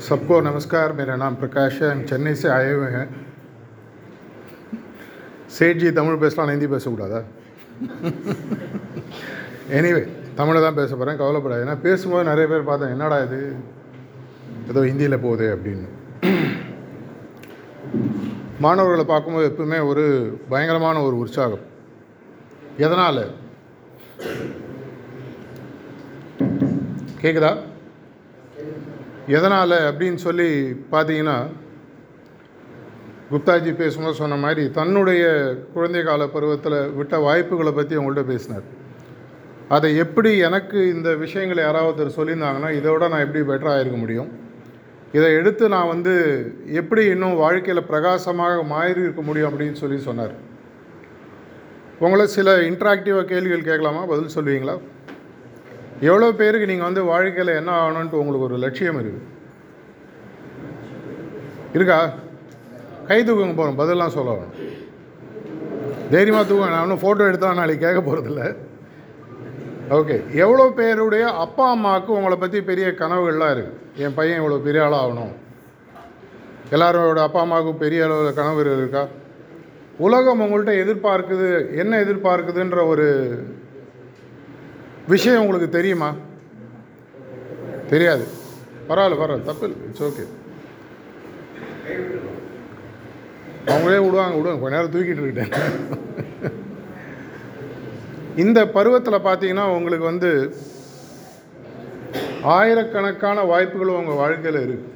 सबको नमस्कार मेरा नाम प्रकाश है हम चेन्नई से आए हुए हैं சேட் ஜி தமிழ் பேசலாம் ஹிந்தி பேசக்கூடாதா எனிவே தமிழை தான் பேச போகிறேன் கவலைப்படாது ஏன்னா பேசும்போது நிறைய பேர் பார்த்தேன் என்னடா இது ஏதோ ஹிந்தியில் போகுது அப்படின்னு மாணவர்களை பார்க்கும்போது எப்பவுமே ஒரு பயங்கரமான ஒரு உற்சாகம் எதனால் கேட்குதா எதனால் அப்படின்னு சொல்லி பார்த்தீங்கன்னா குப்தாஜி பேசும்போது சொன்ன மாதிரி தன்னுடைய குழந்தை கால பருவத்தில் விட்ட வாய்ப்புகளை பற்றி அவங்கள்ட்ட பேசினார். அதை எப்படி எனக்கு இந்த விஷயங்களை யாராவது சொல்லியிருந்தாங்கன்னா இதை விட நான் எப்படி பெட்டராக இருக்க முடியும்? இதை எடுத்து நான் வந்து எப்படி இன்னும் வாழ்க்கையில் பிரகாசமாக மாறி இருக்க முடியும் அப்படின்னு சொல்லி சொன்னார். உங்களை சில இன்ட்ராக்டிவாக கேள்விகள் கேட்கலாமா? பதில் சொல்லுவீங்களா? எவ்வளோ பேருக்கு நீங்கள் வந்து வாழ்க்கையில் என்ன ஆகணுன்ட்டு உங்களுக்கு ஒரு லட்சியம் இருக்குது? இருக்கா? கை தூக்குங்க போகிறோம் பதிலாம் சொல்ல வேணும் தைரியமாக தூங்க நான் ஒன்றும் ஃபோட்டோ எடுத்தால் நாளைக்கு கேட்க போகிறதில்ல ஓகே எவ்வளோ பேருடைய அப்பா அம்மாவுக்கு உங்களை பற்றி பெரிய கனவுகள்லாம் இருக்குது என் பையன் இவ்வளோ பெரிய ஆளாக ஆகணும். எல்லாரோட அப்பா அம்மாவுக்கும் பெரிய அளவில் கனவு இருக்கா? உலகம் உங்கள்கிட்ட எதிர்பார்க்குது என்ன எதிர்பார்க்குதுன்ற ஒரு விஷயம் உங்களுக்கு தெரியுமா? தெரியாது. பரவாயில்ல பரவாயில்ல தப்பு இல்லை இட்ஸ் ஓகே அவங்களே விடுவாங்க விடுவாங்க. கொஞ்ச நேரம் தூக்கிட்டு இருக்கிட்டேன் இந்த பருவத்தில் பார்த்தீங்கன்னா உங்களுக்கு வந்து ஆயிரக்கணக்கான வாய்ப்புகள் உங்கள் வாழ்க்கையில் இருக்குது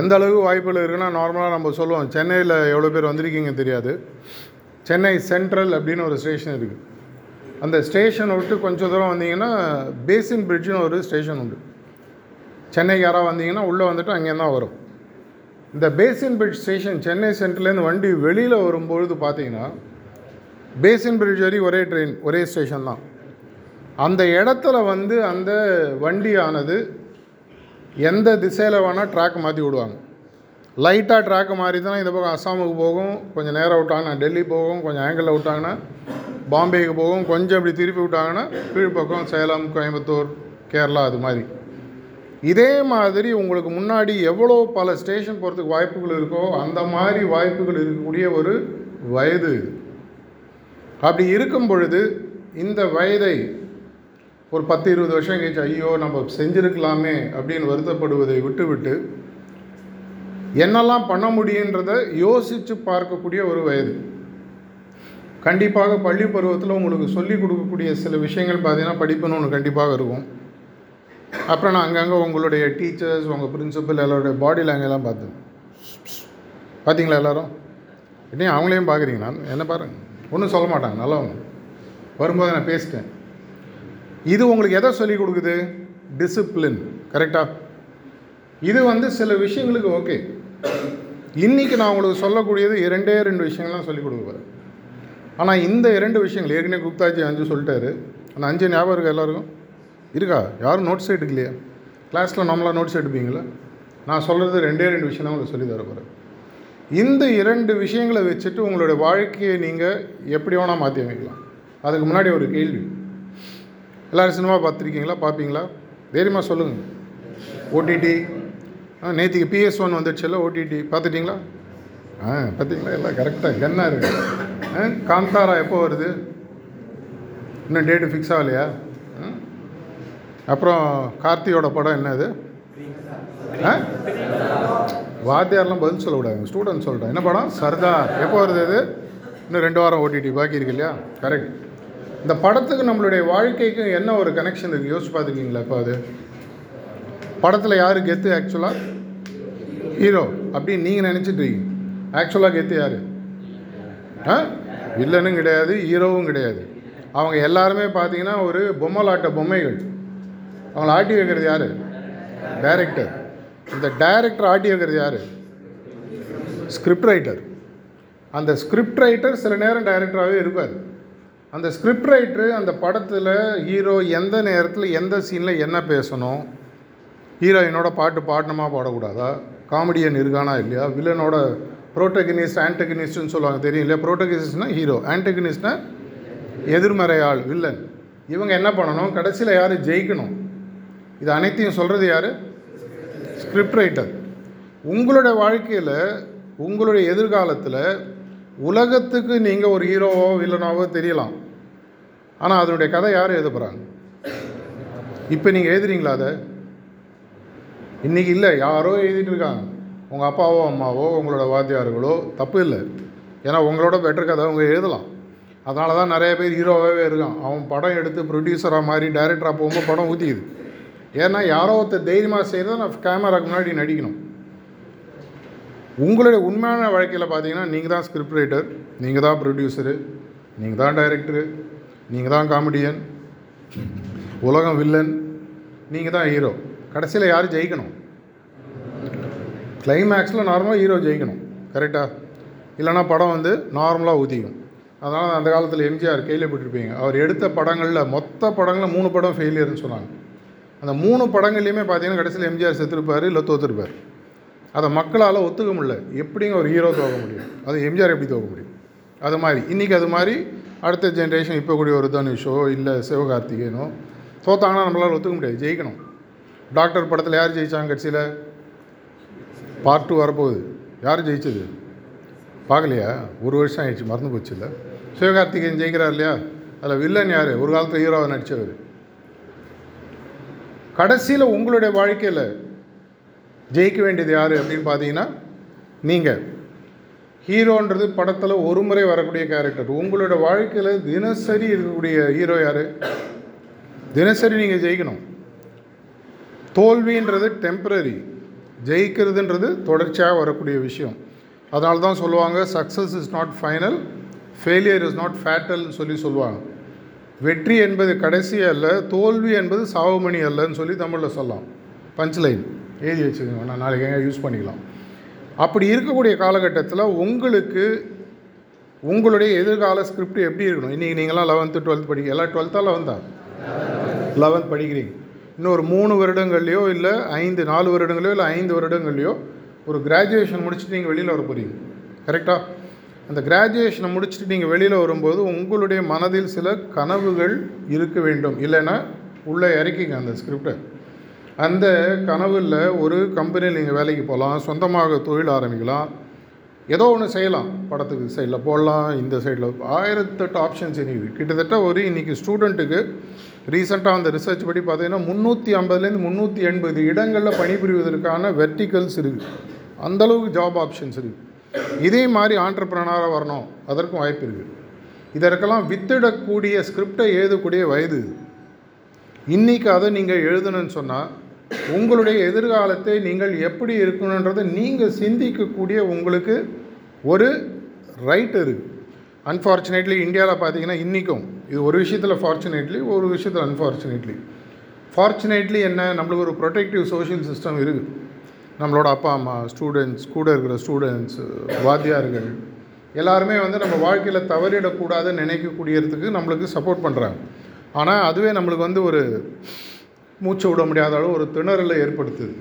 எந்த அளவு வாய்ப்புகள் இருக்குன்னா நார்மலாக நம்ம சொல்லுவோம் சென்னையில் எவ்வளோ பேர் வந்திருக்கீங்க தெரியாது. சென்னை சென்ட்ரல் அப்படின்னு ஒரு ஸ்டேஷன் இருக்குது அந்த ஸ்டேஷனை விட்டு கொஞ்சம் தூரம் வந்தீங்கன்னா பேசின் பிரிட்ஜுன்னு ஒரு ஸ்டேஷன் உண்டு. சென்னைக்கு யாராவது வந்தீங்கன்னா உள்ளே வந்துட்டு அங்கே தான் வரும். இந்த பேசின் பிரிட்ஜ் ஸ்டேஷன் சென்னை சென்ட்ரலேருந்து வண்டி வெளியில் வரும்பொழுது பார்த்தீங்கன்னா பேசின் பிரிட்ஜ் வரைக்கும் ஒரே ட்ரெயின் ஒரே ஸ்டேஷன் தான். அந்த இடத்துல வந்து அந்த வண்டியானது எந்த திசையில் வேணால் ட்ராக் மாற்றி விடுவாங்க. லைட்டாக ட்ராக் மாறி தான் இந்த பக்கம் அஸ்ஸாமுக்கு போகும் கொஞ்சம் நேரம் விட்டாங்கன்னா டெல்லி போகும் கொஞ்சம் ஆங்கிளில் விட்டாங்கன்னா பாம்பேக்கு போகும் கொஞ்சம் இப்படி திருப்பி விட்டாங்கன்னா கீழ்ப்பக்கம் சேலம் கோயம்புத்தூர் கேரளா அது மாதிரி. இதே மாதிரி உங்களுக்கு முன்னாடி எவ்வளோ பல ஸ்டேஷன் போகிறதுக்கு வாய்ப்புகள் இருக்கோ அந்த மாதிரி வாய்ப்புகள் இருக்கக்கூடிய ஒரு வயது. இது அப்படி இருக்கும் பொழுது இந்த வயதை ஒரு பத்து இருபது வருஷம் கழிச்சு ஐயோ நம்ம செஞ்சுருக்கலாமே அப்படின்னு வருத்தப்படுவதை விட்டுவிட்டு என்னெல்லாம் பண்ண முடியுன்றதை யோசித்து பார்க்கக்கூடிய ஒரு வயது. கண்டிப்பாக பள்ளி பருவத்தில் உங்களுக்கு சொல்லிக் கொடுக்கக்கூடிய சில விஷயங்கள் பார்த்தீங்கன்னா படிப்புன்னு ஒன்று கண்டிப்பாக இருக்கும். அப்புறம் நான் அங்கங்கே உங்களுடைய டீச்சர்ஸ் உங்கள் பிரின்சிபல் எல்லாருடைய பாடி லாங்குவேஜ்லாம் பார்த்தேன். பார்த்தீங்களா எல்லோரும்? இன்னும் அவங்களையும் பார்க்குறீங்க நான் என்ன பாருங்கள் ஒன்றும் சொல்ல மாட்டாங்க. நல்லவங்க. வரும்போது நான் பேசிட்டேன். இது உங்களுக்கு எதை சொல்லிக் கொடுக்குது? டிசிப்ளின் கரெக்டாக இது வந்து சில விஷயங்களுக்கு ஓகே இன்றைக்கி நான் உங்களுக்கு சொல்லக்கூடியது இரண்டே ரெண்டு விஷயங்கள்லாம் சொல்லிக் கொடுக்க போகிறேன் ஆனால் இந்த இரண்டு விஷயங்கள் ஏற்கனவே குப்தாஜி அஞ்சு சொல்லிட்டாரு. அந்த அஞ்சு ஞாபகம் இருக்கா எல்லாருக்கும்? இருக்கா? யாரும் நோட்ஸ் எடுக்கலையா? கிளாஸில் நம்மளாக நோட்ஸ் எடுப்பீங்களா? நான் சொல்கிறது ரெண்டே ரெண்டு விஷயம் தான் உங்களுக்கு சொல்லி தர போகிறேன் இந்த இரண்டு விஷயங்களை வச்சுட்டு உங்களுடைய வாழ்க்கையை நீங்கள் எப்படி வேணால் மாற்றி அமைக்கலாம். அதுக்கு முன்னாடி ஒரு கேள்வி. எல்லோரும் சினிமா பார்த்துருக்கீங்களா? பார்ப்பீங்களா? தைரியமாக சொல்லுங்கள் ஓடிடி ஆ நேற்றுக்கு பிஎஸ் ஒன் வந்துடுச்சுல்ல ஓடிடி பார்த்துட்டிங்களா? ஆ பார்த்தீங்களா எல்லாம் கரெக்டாக கன்னாக இருக்கு? ஆ காந்தாரா எப்போ வருது? இன்னும் டேட்டு ஃபிக்ஸ் ஆகலையா? ஆ? அப்புறம் கார்த்தியோட படம் என்னது ஆ? வாத்தியார்லாம் பதில் சொல்லக்கூடாது. ஸ்டூடெண்ட் சொல்கிறேன் என்ன படம்? சர்தார். எப்போ வருது இது? இன்னும் ரெண்டு வாரம் ஓடிடி பாக்கி இருக்கு இல்லையா? கரெக்ட் இந்த படத்துக்கு நம்மளுடைய வாழ்க்கைக்கும் என்ன ஒரு கனெக்ஷன் இருக்குது யோசிச்சு பார்த்துருக்கீங்களா இப்போ அது? படத்தில் யார் கெத்து ஆக்சுவலாக ஹீரோ அப்படின்னு நீங்கள் நினச்சிட்டு இருக்கீங்க. ஆக்சுவலாக கெத்து யார்? ஆ? வில்லனும் கிடையாது ஹீரோவும் கிடையாது. அவங்க எல்லாருமே பார்த்தீங்கன்னா ஒரு பொம்மலாட்ட பொம்மைகள். அவங்கள ஆட்டி வைக்கிறது யார்? டைரக்டர் இந்த டைரக்டர் ஆட்டி வைக்கிறது யார்? ஸ்கிரிப்ட் ரைட்டர் அந்த ஸ்கிரிப்ட் ரைட்டர் சில நேரம் டைரக்டராகவே இருப்பார். அந்த ஸ்கிரிப்ட் ரைட்டரு அந்த படத்தில் ஹீரோ எந்த நேரத்தில் எந்த சீனில் என்ன பேசணும்? ஹீரோயினோட பாட்டு பாடணுமா பாடக்கூடாதா? காமெடியன் இருக்கானா இல்லையா? வில்லனோட புரோட்டகனிஸ்ட் ஆன்டகனிஸ்ட்னு சொல்லுவாங்க. தெரியும் இல்லையா? புரோட்டகனிஸ்ட்னா ஹீரோ ஆன்டகனிஸ்ட்னா எதிர்மறை ஆள் வில்லன் இவங்க என்ன பண்ணணும்? கடைசியில் யார்? ஜெயிக்கணும். இது அனைத்தையும் சொல்கிறது யார்? ஸ்கிரிப்ட் ரைட்டர் உங்களுடைய வாழ்க்கையில் உங்களுடைய எதிர்காலத்தில் உலகத்துக்கு நீங்கள் ஒரு ஹீரோவோ வில்லனாவோ தெரியலாம். ஆனால் அதனுடைய கதை யார் எழுத போகிறாங்க இப்போ நீங்கள் எழுதுறீங்களா அதை? இன்றைக்கி இல்லை யாரோ எழுதிட்டு இருக்காங்க. உங்கள் அப்பாவோ அம்மாவோ உங்களோட வாத்தியார்களோ தப்பு இல்லை. ஏன்னா உங்களோட பெட்டர் கதை அவங்க எழுதலாம். அதனால தான் நிறைய பேர் ஹீரோவாகவே இருக்கான். அவன் படம் எடுத்து ப்ரொடியூசராக மாறி டைரக்டராக போகும்போது படம் ஊற்றிக்குது ஏன்னா யாரோ ஒருத்தர் தைரியமாக செய்கிறத நான் கேமராக்கு முன்னாடி நடிக்கணும். உங்களுடைய உண்மையான வாழ்க்கையில் பார்த்தீங்கன்னா நீங்கள் தான் ஸ்கிரிப்ட் ரைட்டர் நீங்கள் தான் ப்ரொடியூசரு நீங்கள் தான் டைரக்டரு நீங்கள் தான் காமெடியன் உலகம் வில்லன் நீங்கள் தான் ஹீரோ கடைசியில் யார் ஜெயிக்கணும்? கிளைமேக்ஸில் நார்மலாக ஹீரோ ஜெயிக்கணும். கரெக்டாக இல்லைனா படம் வந்து நார்மலாக ஊதியும் அதனால் அந்த காலத்தில் எம்ஜிஆர் கேள்விப்பட்டிருப்பீங்க அவர் எடுத்த படங்களில் மொத்த படங்களில் மூணு படம் ஃபெயிலியர்னு சொன்னாங்க. அந்த மூணு படங்கள்லையுமே பார்த்தீங்கன்னா கடைசியில் எம்ஜிஆர் செத்துருப்பார் இல்லை தோத்துருப்பார். அதை மக்களால் ஒத்துக்க முடியல. எப்படிங்க ஒரு ஹீரோ தோக்க முடியும்? அது எம்ஜிஆர் எப்படி தோக்க முடியும்? அது மாதிரி. இன்றைக்கி அது மாதிரி அடுத்த ஜென்ரேஷன் இப்போ கூடிய ஒரு தனுஷோ இல்லை சிவகார்த்திகேயனோ தோத்தாங்கன்னா நம்மளால் ஒத்துக்க முடியாது. ஜெயிக்கணும். டாக்டர் படத்தில் யார் ஜெயித்தாங்க கட்சியில்? பார்ட் டூ வரப்போகுது. யார் ஜெயிச்சது? பார்க்கலையா? ஒரு வருஷம் ஆயிடுச்சு மறந்து போச்சு இல்லை? சிவகார்த்திகேயன் ஜெயிக்கிறார் இல்லையா? அதில் வில்லன் யார்? ஒரு காலத்தில் ஹீரோவை நடித்தவர் கடைசியில் உங்களுடைய வாழ்க்கையில் ஜெயிக்க வேண்டியது யார் அப்படின்னு பார்த்தீங்கன்னா நீங்கள் ஹீரோன்றது படத்தில் ஒரு முறை வரக்கூடிய கேரக்டர் உங்களோட வாழ்க்கையில் தினசரி இருக்கக்கூடிய ஹீரோ யார்? தினசரி நீங்கள் ஜெயிக்கணும். தோல்வின்றது டெம்பரரி ஜெயிக்கிறதுன்றது தொடர்ச்சியாக வரக்கூடிய விஷயம். அதனால தான் சொல்லுவாங்க success is not final failure is not ஃபேட்டல்னு சொல்லி சொல்லுவாங்க. வெற்றி என்பது கடைசி அல்ல தோல்வி என்பது சாவுமணி அல்லன்னு சொல்லி தமிழில் சொல்லலாம். பஞ்ச்லைன் எழுதி வச்சுக்கோங்க நான் நாளைக்கு எங்கே யூஸ் பண்ணிக்கலாம். அப்படி இருக்கக்கூடிய காலகட்டத்தில் உங்களுக்கு உங்களுடைய எதிர்கால ஸ்கிரிப்ட் எப்படி இருக்கணும்? இன்றைக்கி நீங்களாம் லெவன்த்து டுவெல்த் படிக்க எல்லாம் டுவெல்த்தாக லெவன்த்தா லெவன்த் படிக்கிறீங்க. இன்னும் ஒரு மூணு வருடங்கள்லையோ இல்லை ஐந்து நாலு வருடங்களையோ இல்லை ஐந்து வருடங்கள்லையோ ஒரு கிராஜுவேஷன் முடிச்சுட்டு நீங்கள் வெளியில் வர போகிறீங்க கரெக்டாக அந்த கிராஜுவேஷனை முடிச்சுட்டு நீங்கள் வெளியில் வரும்போது உங்களுடைய மனதில் சில கனவுகள் இருக்க வேண்டும். இல்லைன்னா உள்ளே இறக்கிங்க அந்த ஸ்கிரிப்டை அந்த கனவில் ஒரு கம்பெனியில் நீங்கள் வேலைக்கு போகலாம் சொந்தமாக தொழில் ஆரம்பிக்கலாம். ஏதோ ஒன்று செய்யலாம். படத்துக்கு சைடில் போடலாம் இந்த சைடில் ஆயிரத்தெட்டு ஆப்ஷன்ஸ் இருக்குது கிட்டத்தட்ட ஒரு இன்றைக்கி ஸ்டூடெண்ட்டுக்கு ரீசெண்டாக அந்த ரிசர்ச் படி பார்த்தீங்கன்னா முந்நூற்றி ஐம்பதுலேருந்து முந்நூற்றி எண்பது இடங்களில் பணிபுரிவதற்கான வெர்டிகல்ஸ் இருக்குது அந்தளவுக்கு ஜாப் ஆப்ஷன்ஸ் இருக்குது இதே மாதிரி ஆண்டர்பிரனராக வரணும். அதற்கும் வாய்ப்பு இருக்குது இதற்கெல்லாம் வித்திடக்கூடிய ஸ்கிரிப்டை எழுதக்கூடிய வயது இன்றைக்கி அதை நீங்கள் எழுதணும்னு சொன்னால் உங்களுடைய எதிர்காலத்தை நீங்கள் எப்படி இருக்கணுன்றதை நீங்கள் சிந்திக்கக்கூடிய உங்களுக்கு ஒரு ரைட் இருக்குது அன்ஃபார்ச்சுனேட்லி இந்தியாவில் பார்த்தீங்கன்னா இன்றைக்கும் இது ஒரு விஷயத்தில் ஃபார்ச்சுனேட்லி ஒரு விஷயத்தில் அன்ஃபார்ச்சுனேட்லி ஃபார்ச்சுனேட்லி என்ன? நம்மளுக்கு ஒரு ப்ரொடெக்டிவ் சோஷியல் சிஸ்டம் இருக்குது நம்மளோட அப்பா அம்மா ஸ்டூடெண்ட்ஸ் கூட இருக்கிற ஸ்டூடெண்ட்ஸ் வாத்தியார்கள் எல்லாருமே வந்து நம்ம வாழ்க்கையில் தவறிடக்கூடாதுன்னு நினைக்கக்கூடியதுக்கு நம்மளுக்கு சப்போர்ட் பண்ணுறாங்க ஆனால் அதுவே நம்மளுக்கு வந்து ஒரு மூச்சு விட முடியாத அளவு ஒரு திணறலை ஏற்படுத்துது.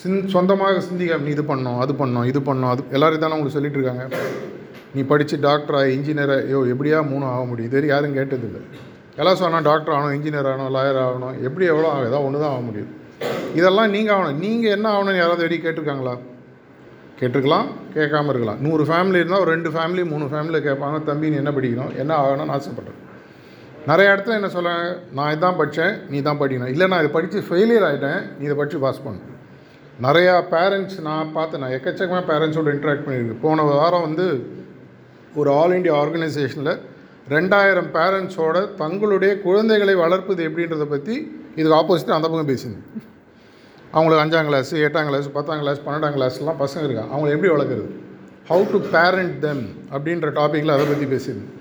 சிந் சொந்தமாக சிந்திக்க நீ இது பண்ணோம் அது பண்ணோம் இது பண்ணோம் அது எல்லோரும் தானே உங்களுக்கு சொல்லிகிட்டு இருக்காங்க. நீ படித்து டாக்டராக இன்ஜினியராக ஐயோ எப்படியா மூணு ஆக முடியும்? இது யாரும் கேட்டதில்லை. எல்லாம் சொன்னால் டாக்டர் ஆகணும் இன்ஜினியர் ஆகணும் லாயர் ஆகணும் எப்படி எவ்வளோ ஆகும்? ஏதாவது ஒன்று தான் ஆக முடியும். இதெல்லாம் நீங்கள் ஆகணும். நீங்கள் என்ன ஆகணும்னு யாராவது வெளியே கேட்டிருக்காங்களா? கேட்டிருக்கலாம் கேட்காம இருக்கலாம். நூறு ஃபேமிலி இருந்தால் ஒரு ரெண்டு ஃபேமிலி மூணு ஃபேமிலியில் கேட்பாங்க தம்பி நீ என்ன படிக்கணும்? என்ன ஆகணும்னு ஆசைப்பட்றேன் நிறைய இடத்துல என்ன சொல்ல நான் இதான் படித்தேன் நீ தான் படிக்கணும். இல்லை நான் இதை படித்து ஃபெயிலியர் ஆகிட்டேன் நீ இதை படித்து பாஸ் பண்ணு. நிறையா பேரண்ட்ஸ் நான் பார்த்து நான் எக்கச்சக்கமாக பேரண்ட்ஸோடு இன்ட்ராக்ட் பண்ணியிருக்கேன். போன வாரம் வந்து ஒரு ஆல் இண்டியா ஆர்கனைசேஷனில் ரெண்டாயிரம் பேரண்ட்ஸோட தங்களுடைய குழந்தைகளை வளர்ப்பது எப்படின்றத பற்றி இதுக்கு ஆப்போசிட்டாக அந்த பக்கம் பேசுது அவங்களுக்கு அஞ்சாம் கிளாஸ் எட்டாம் கிளாஸ் பத்தாம் கிளாஸ் பன்னெண்டாம் கிளாஸ்லாம் பசங்க இருக்காங்க. அவங்களை எப்படி வளர்க்குறது? ஹவு டு பேரண்ட் தெம் அப்படின்ற டாப்பிக்கில் அதை பற்றி பேசியிருந்தேன்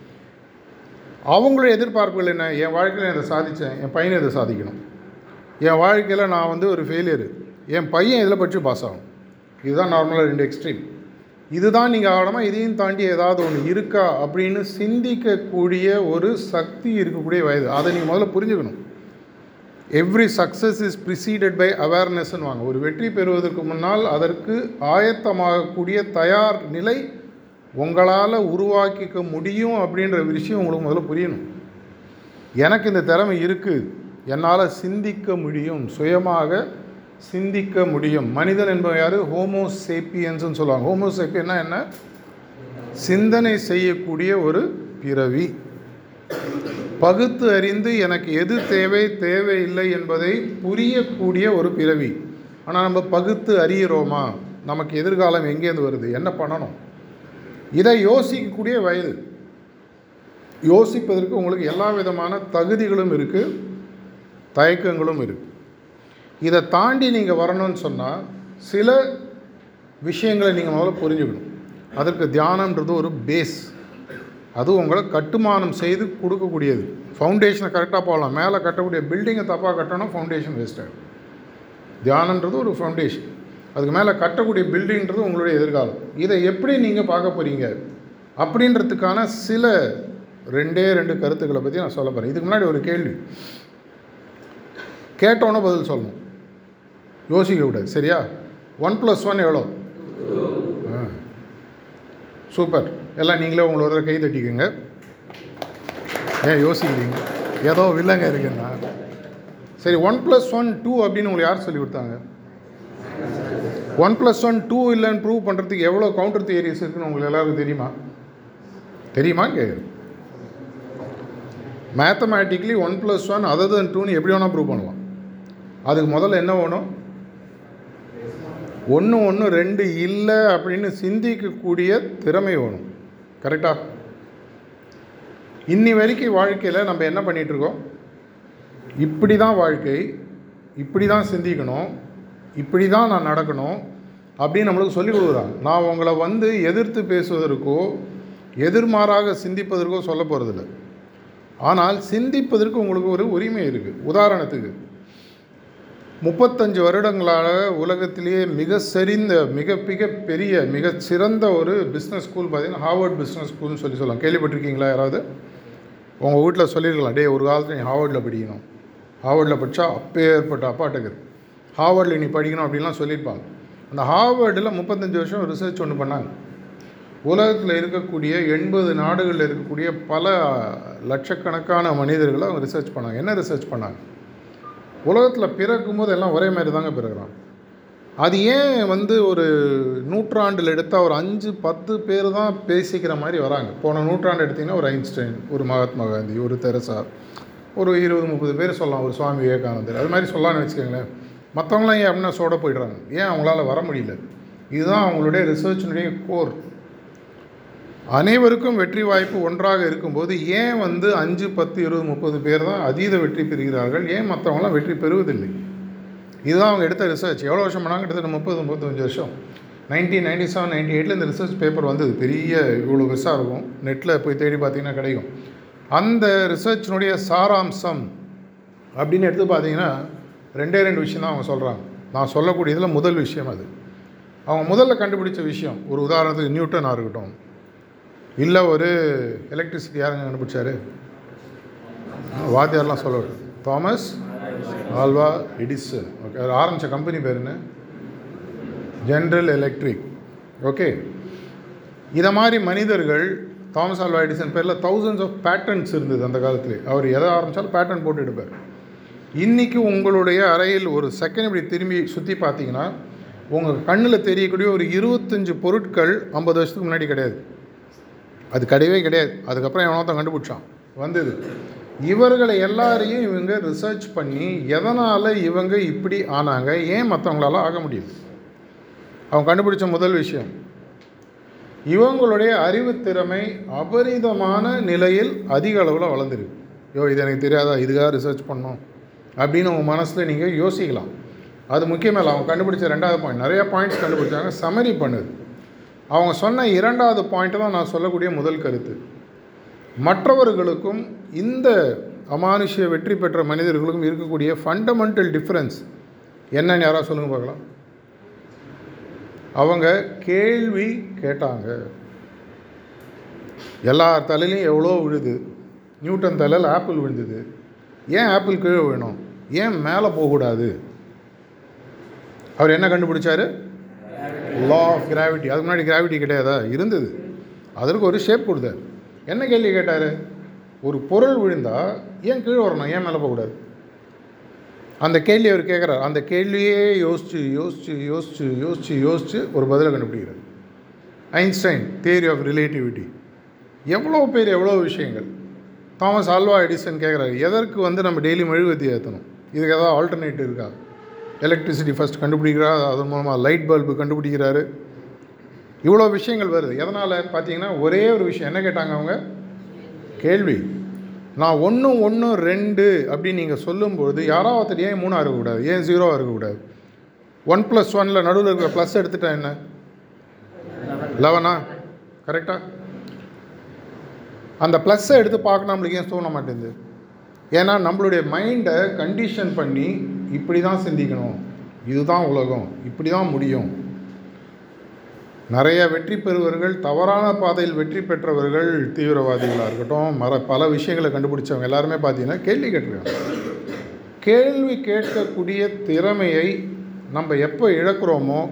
அவங்களுடைய எதிர்பார்ப்புகள் என்ன? என் வாழ்க்கையில் இதை சாதித்தேன் என் பையனை இதை சாதிக்கணும். என் வாழ்க்கையில் நான் வந்து ஒரு ஃபெயிலியரு என் பையன் இதில் பற்றி பாஸ் ஆகும் இதுதான் நார்மலாக ரெண்டு எக்ஸ்ட்ரீம் இதுதான் நீங்கள் ஆகணுமா இதையும் தாண்டி ஏதாவது ஒன்று இருக்கா அப்படின்னு சிந்திக்கக்கூடிய ஒரு சக்தி இருக்கக்கூடிய வயது. அதை நீங்கள் முதல்ல புரிஞ்சுக்கணும். Every success is preceded by அவேர்னஸ்ன்னு வாங்க. ஒரு வெற்றி பெறுவதற்கு முன்னால் அதற்கு ஆயத்தமாகக்கூடிய தயார் நிலை உங்களால் உருவாக்கிக்க முடியும் அப்படின்ற விஷயம் உங்களுக்கு முதல்ல புரியணும். எனக்கு இந்த திறமை இருக்குது என்னால் சிந்திக்க முடியும். சுயமாக சிந்திக்க முடியும். மனிதன் என்பவன் யார்? ஹோமோ சேப்பியன்ஸ்னு சொல்லுவாங்க. ஹோமோ சேப்பியன்னா என்ன? சிந்தனை செய்யக்கூடிய ஒரு பிறவி. பகுத்து அறிந்து எனக்கு எது தேவை தேவையில்லை என்பதை புரியக்கூடிய ஒரு பிறவி. ஆனால் நம்ம பகுத்து அறிகிறோமா நமக்கு எதிர்காலம் எங்கேருந்து வருது? என்ன பண்ணணும்? இதை யோசிக்கக்கூடிய வயது யோசிப்பதற்கு உங்களுக்கு எல்லா விதமான தகுதிகளும் இருக்குது தயக்கங்களும் இருக்குது இதை தாண்டி நீங்கள் வரணும்னு சொன்னால் சில விஷயங்களை நீங்கள் முதல்ல புரிஞ்சுக்கணும். அதற்கு தியானன்றது ஒரு பேஸ் அது உங்களை கட்டுமானம் செய்து கொடுக்கக்கூடியது. ஃபவுண்டேஷனை கரெக்டாக போகலாம் மேலே கட்டக்கூடிய பில்டிங்கை தப்பாக கட்டணும் ஃபவுண்டேஷன் வேஸ்ட் ஆகும் தியானன்றது ஒரு ஃபவுண்டேஷன் அதுக்கு மேலே கட்டக்கூடிய பில்டிங்கிறது உங்களுடைய எதிர்காலம். இதை எப்படி நீங்கள் பார்க்க போகிறீங்க அப்படின்றதுக்கான சில ரெண்டே ரெண்டு கருத்துக்களை பற்றி நான் சொல்ல போகிறேன் இதுக்கு முன்னாடி ஒரு கேள்வி. கேட்டோன்னே பதில் சொல்லணும். யோசிக்க கூடாது. சரியா? ஒன் ப்ளஸ் ஒன் எவ்வளோ? ஆ. சூப்பர் எல்லாம் நீங்களே உங்களை ஒரு கை தட்டிக்கோங்க. ஏன் யோசிக்கிறீங்க? ஏதோ வில்லங்க இருக்குன்னா. சரி ஒன் ப்ளஸ் ஒன் டூ அப்படின்னு உங்களுக்கு யார் சொல்லி கொடுத்தாங்க? ஒன் ப்ளஸ் ஒன் டூ இல்லைன்னு ப்ரூவ் பண்ணுறதுக்கு எவ்வளோ கவுண்டர் தியரிஸ் இருக்குன்னு உங்களுக்கு எல்லாருக்கும் தெரியுமா? தெரியுமா கேட்குறேன் mathematically one plus one other than டூன்னு எப்படி வேணால் ப்ரூவ் பண்ணலாம். அதுக்கு முதல்ல என்ன வேணும்? ஒன்று ஒன்று ரெண்டு இல்லை அப்படின்னு சிந்திக்கக்கூடிய திறமை வேணும். கரெக்டாக இன்னி வரைக்கும் வாழ்க்கையில் நம்ம என்ன பண்ணிகிட்ருக்கோம் இப்படி தான் வாழ்க்கை இப்படி தான் சிந்திக்கணும். இப்படி தான் நான் நடக்கணும் அப்படின்னு நம்மளுக்கு சொல்லிக் கொடுக்குறாங்க. நான் உங்களை வந்து எதிர்த்து பேசுவதற்கோ எதிர்மாறாக சிந்திப்பதற்கோ சொல்ல போகிறதில்ல ஆனால் சிந்திப்பதற்கு உங்களுக்கு ஒரு உரிமை இருக்குது உதாரணத்துக்கு முப்பத்தஞ்சு வருடங்களாக உலகத்திலேயே மிக சரிந்த மிக மிக பெரிய மிக சிறந்த ஒரு பிஸ்னஸ் ஸ்கூல் பார்த்திங்கன்னா ஹார்வர்ட் பிஸ்னஸ் ஸ்கூல்னு சொல்லி சொல்லலாம். கேள்விப்பட்டிருக்கீங்களா யாராவது? உங்கள் வீட்டில் சொல்லியிருக்கலாம். டே ஒரு காலத்தில் நீ ஹார்வர்டில் படிக்கணும். ஹார்வர்டில் படித்தா அப்பேற்பட்ட அப்பாட்டுக்கு ஹார்வர்டில் நீ படிக்கணும் அப்படின்லாம் சொல்லியிருப்பாங்க. அந்த ஹார்வர்டில் முப்பத்தஞ்சு வருஷம் ரிசர்ச் ஒன்று பண்ணாங்க. உலகத்தில் இருக்கக்கூடிய எண்பது நாடுகளில் இருக்கக்கூடிய பல லட்சக்கணக்கான மனிதர்களை அவங்க ரிசர்ச் பண்ணாங்க. என்ன ரிசர்ச் பண்ணாங்க? உலகத்தில் பிறக்கும்போது எல்லாம் ஒரே மாதிரி தாங்க பிறகுறான் அது ஏன் வந்து ஒரு நூற்றாண்டில் எடுத்தால் ஒரு அஞ்சு பத்து பேர் தான் பேசிக்கிற மாதிரி வராங்க. போன நூற்றாண்டு எடுத்திங்கன்னா ஒரு ஐன்ஸ்டைன் ஒரு மகாத்மா காந்தி ஒரு தெரசா ஒரு இருபது முப்பது பேர் சொல்லலாம். ஒரு சுவாமி விவேகானந்தர். அது மாதிரி சொல்லலாம்னு வச்சுக்கோங்களேன் மற்றவங்களாம் ஏன் அப்படின்னா சோட போயிடுறாங்க. ஏன் அவங்களால வர முடியல? இதுதான் அவங்களுடைய ரிசர்ச்சினுடைய கோர் அனைவருக்கும் வெற்றி வாய்ப்பு ஒன்றாக இருக்கும்போது ஏன் வந்து அஞ்சு பத்து இருபது முப்பது பேர் தான் அதீத வெற்றி பெறுகிறார்கள்? ஏன் மற்றவங்களாம் வெற்றி பெறுவதில்லை? இதுதான் அவங்க எடுத்த ரிசர்ச் எவ்வளோ வருஷம் பண்ணாங்க? கிட்டத்தட்ட முப்பது முப்பத்தஞ்சு வருஷம். நைன்டீன் நைன்டி செவன் நைன்டி எயிட்டில் இந்த ரிசர்ச் பேப்பர் வந்தது. பெரிய இவ்வளோ பெருசாக இருக்கும். நெட்டில் போய் தேடி பார்த்தீங்கன்னா கிடைக்கும். அந்த ரிசர்ச்சினுடைய சாராம்சம் அப்படின்னு எடுத்து பார்த்தீங்கன்னா ரெண்டே ரெண்டு விஷயம் தான் அவங்க சொல்கிறாங்க நான் சொல்லக்கூடியதில் முதல் விஷயம் அது. அவங்க முதல்ல கண்டுபிடிச்ச விஷயம் ஒரு உதாரணத்துக்கு நியூட்டனாக இருக்கட்டும் இல்லை ஒரு எலக்ட்ரிசிட்டி யாருங்க கண்டுபிடிச்சாரு? வாத்தியார்லாம் சொல்ல தாமஸ் ஆல்வா எடிசன் ஓகே அவர் ஆரம்பித்த கம்பெனி பேர் என்ன? ஜென்ரல் எலக்ட்ரிக் ஓகே இதை மாதிரி மனிதர்கள் தாமஸ் ஆல்வா எடிசன் பேரில் தௌசண்ட்ஸ் ஆஃப் பேட்டர்ன்ஸ் இருந்தது அந்த காலத்தில். அவர் எதை ஆரம்பித்தாலும் பேட்டர்ன் போட்டு எடுப்பார். இன்றைக்கி உங்களுடைய அறையில் ஒரு செகண்ட் இப்படி திரும்பி சுற்றி பார்த்தீங்கன்னா உங்கள் கண்ணில் தெரியக்கூடிய ஒரு இருபத்தஞ்சு பொருட்கள் ஐம்பது வருஷத்துக்கு முன்னாடி கிடையாது. அது கிடையவே கிடையாது. அதுக்கப்புறம் எவனோத்தான் கண்டுபிடிச்சான். வந்தது. இவர்களை எல்லாரையும் இவங்க ரிசர்ச் பண்ணி எதனால் இவங்க இப்படி ஆனாங்க ஏன் மற்றவங்களால ஆக முடியுது அவங்க கண்டுபிடிச்ச முதல் விஷயம் இவங்களுடைய அறிவுத்திறமை அபரிதமான நிலையில் அதிக அளவில் வளர்ந்துருக்கு. யோ இது எனக்கு தெரியாதா? இதுக்காக ரிசர்ச் பண்ணோம் அப்படின்னு உங்கள் மனசில் நீங்கள் யோசிக்கலாம். அது முக்கியமில்லை அவங்க கண்டுபிடிச்ச ரெண்டாவது பாயிண்ட் நிறைய பாயிண்ட்ஸ் கண்டுபிடிச்சாங்க. சமரி பண்ணுது அவங்க சொன்ன இரண்டாவது பாயிண்ட்டு தான் நான் சொல்லக்கூடிய முதல் கருத்து. மற்றவர்களுக்கும் இந்த அமானுஷ்ய வெற்றி பெற்ற மனிதர்களுக்கும் இருக்கக்கூடிய ஃபண்டமெண்டல் டிஃப்ரென்ஸ் என்னன்னு யாராவது சொல்லுங்கள் பார்க்கலாம். அவங்க கேள்வி கேட்டாங்க. எல்லா தலையிலையும் எவ்வளோ விழுது? நியூட்டன் தலையில் ஆப்பிள் விழுந்தது. ஏன் ஆப்பிள் கீழே விழணும்? ஏன் மேலே போகக்கூடாது? அவர் என்ன கண்டுபிடிச்சாரு? லா ஆஃப் கிராவிட்டி அதுக்கு முன்னாடி கிராவிட்டி கிடையாதா? இருந்தது. அதற்கு ஒரு ஷேப் கொடுத்தார். என்ன கேள்வி கேட்டார்? ஒரு பொருள் விழுந்தால் ஏன் கீழே வரணும்? ஏன் மேலே போகக்கூடாது? அந்த கேள்வி அவர் கேட்குறாரு. அந்த கேள்வியே யோசித்து யோசித்து யோசித்து யோசித்து யோசித்து ஒரு பதிலை கண்டுபிடிக்கிறார். ஐன்ஸ்டைன் தியரி ஆஃப் ரிலேட்டிவிட்டி எவ்வளோ பேர் எவ்வளோ விஷயங்கள்? தாமஸ் ஆல்வா எடிசன் கேட்குறாரு எதற்கு வந்து நம்ம டெய்லி மெழுகுவத்தி ஏற்றணும் இதுக்கு ஏதாவது ஆல்டர்னேட்டிவ் இருக்கா? எலக்ட்ரிசிட்டி ஃபஸ்ட் கண்டுபிடிக்கிறார் அதன் மூலமாக லைட் பல்பு கண்டுபிடிக்கிறாரு. இவ்வளோ விஷயங்கள் வருது. எதனால்? பார்த்தீங்கன்னா ஒரே ஒரு விஷயம். என்ன கேட்டாங்க அவங்க? கேள்வி. நான் ஒன்று ஒன்று ரெண்டு அப்படின்னு நீங்கள் சொல்லும்பொழுது யாராவது ஒருத்தர் ஏன் மூணாக இருக்கக்கூடாது? ஏன் ஜீரோவாக இருக்கக்கூடாது? ஒன் ப்ளஸ் ஒனில் நடுவில் இருக்கிற ப்ளஸ் எடுத்துட்டா என்ன? லெவனா கரெக்டாக அந்த ப்ளஸ்ஸை எடுத்து பார்க்க நம்மளுக்கு ஏன் தோண மாட்டேங்குது? ஏன்னா நம்மளுடைய மைண்டை கண்டிஷன் பண்ணி இப்படி தான் சிந்திக்கணும். இதுதான் உலகம். இப்படி தான் முடியும். நிறைய வெற்றி பெறுவர்கள் தவறான பாதையில் வெற்றி பெற்றவர்கள் தீவிரவாதிகளாக இருக்கட்டும் மர பல விஷயங்களை கண்டுபிடிச்சவங்க எல்லாருமே பார்த்தீங்கன்னா கேள்வி கேட்டிருக்காங்க. கேள்வி கேட்கக்கூடிய திறமையை நம்ம எப்போ இழக்கிறோமோ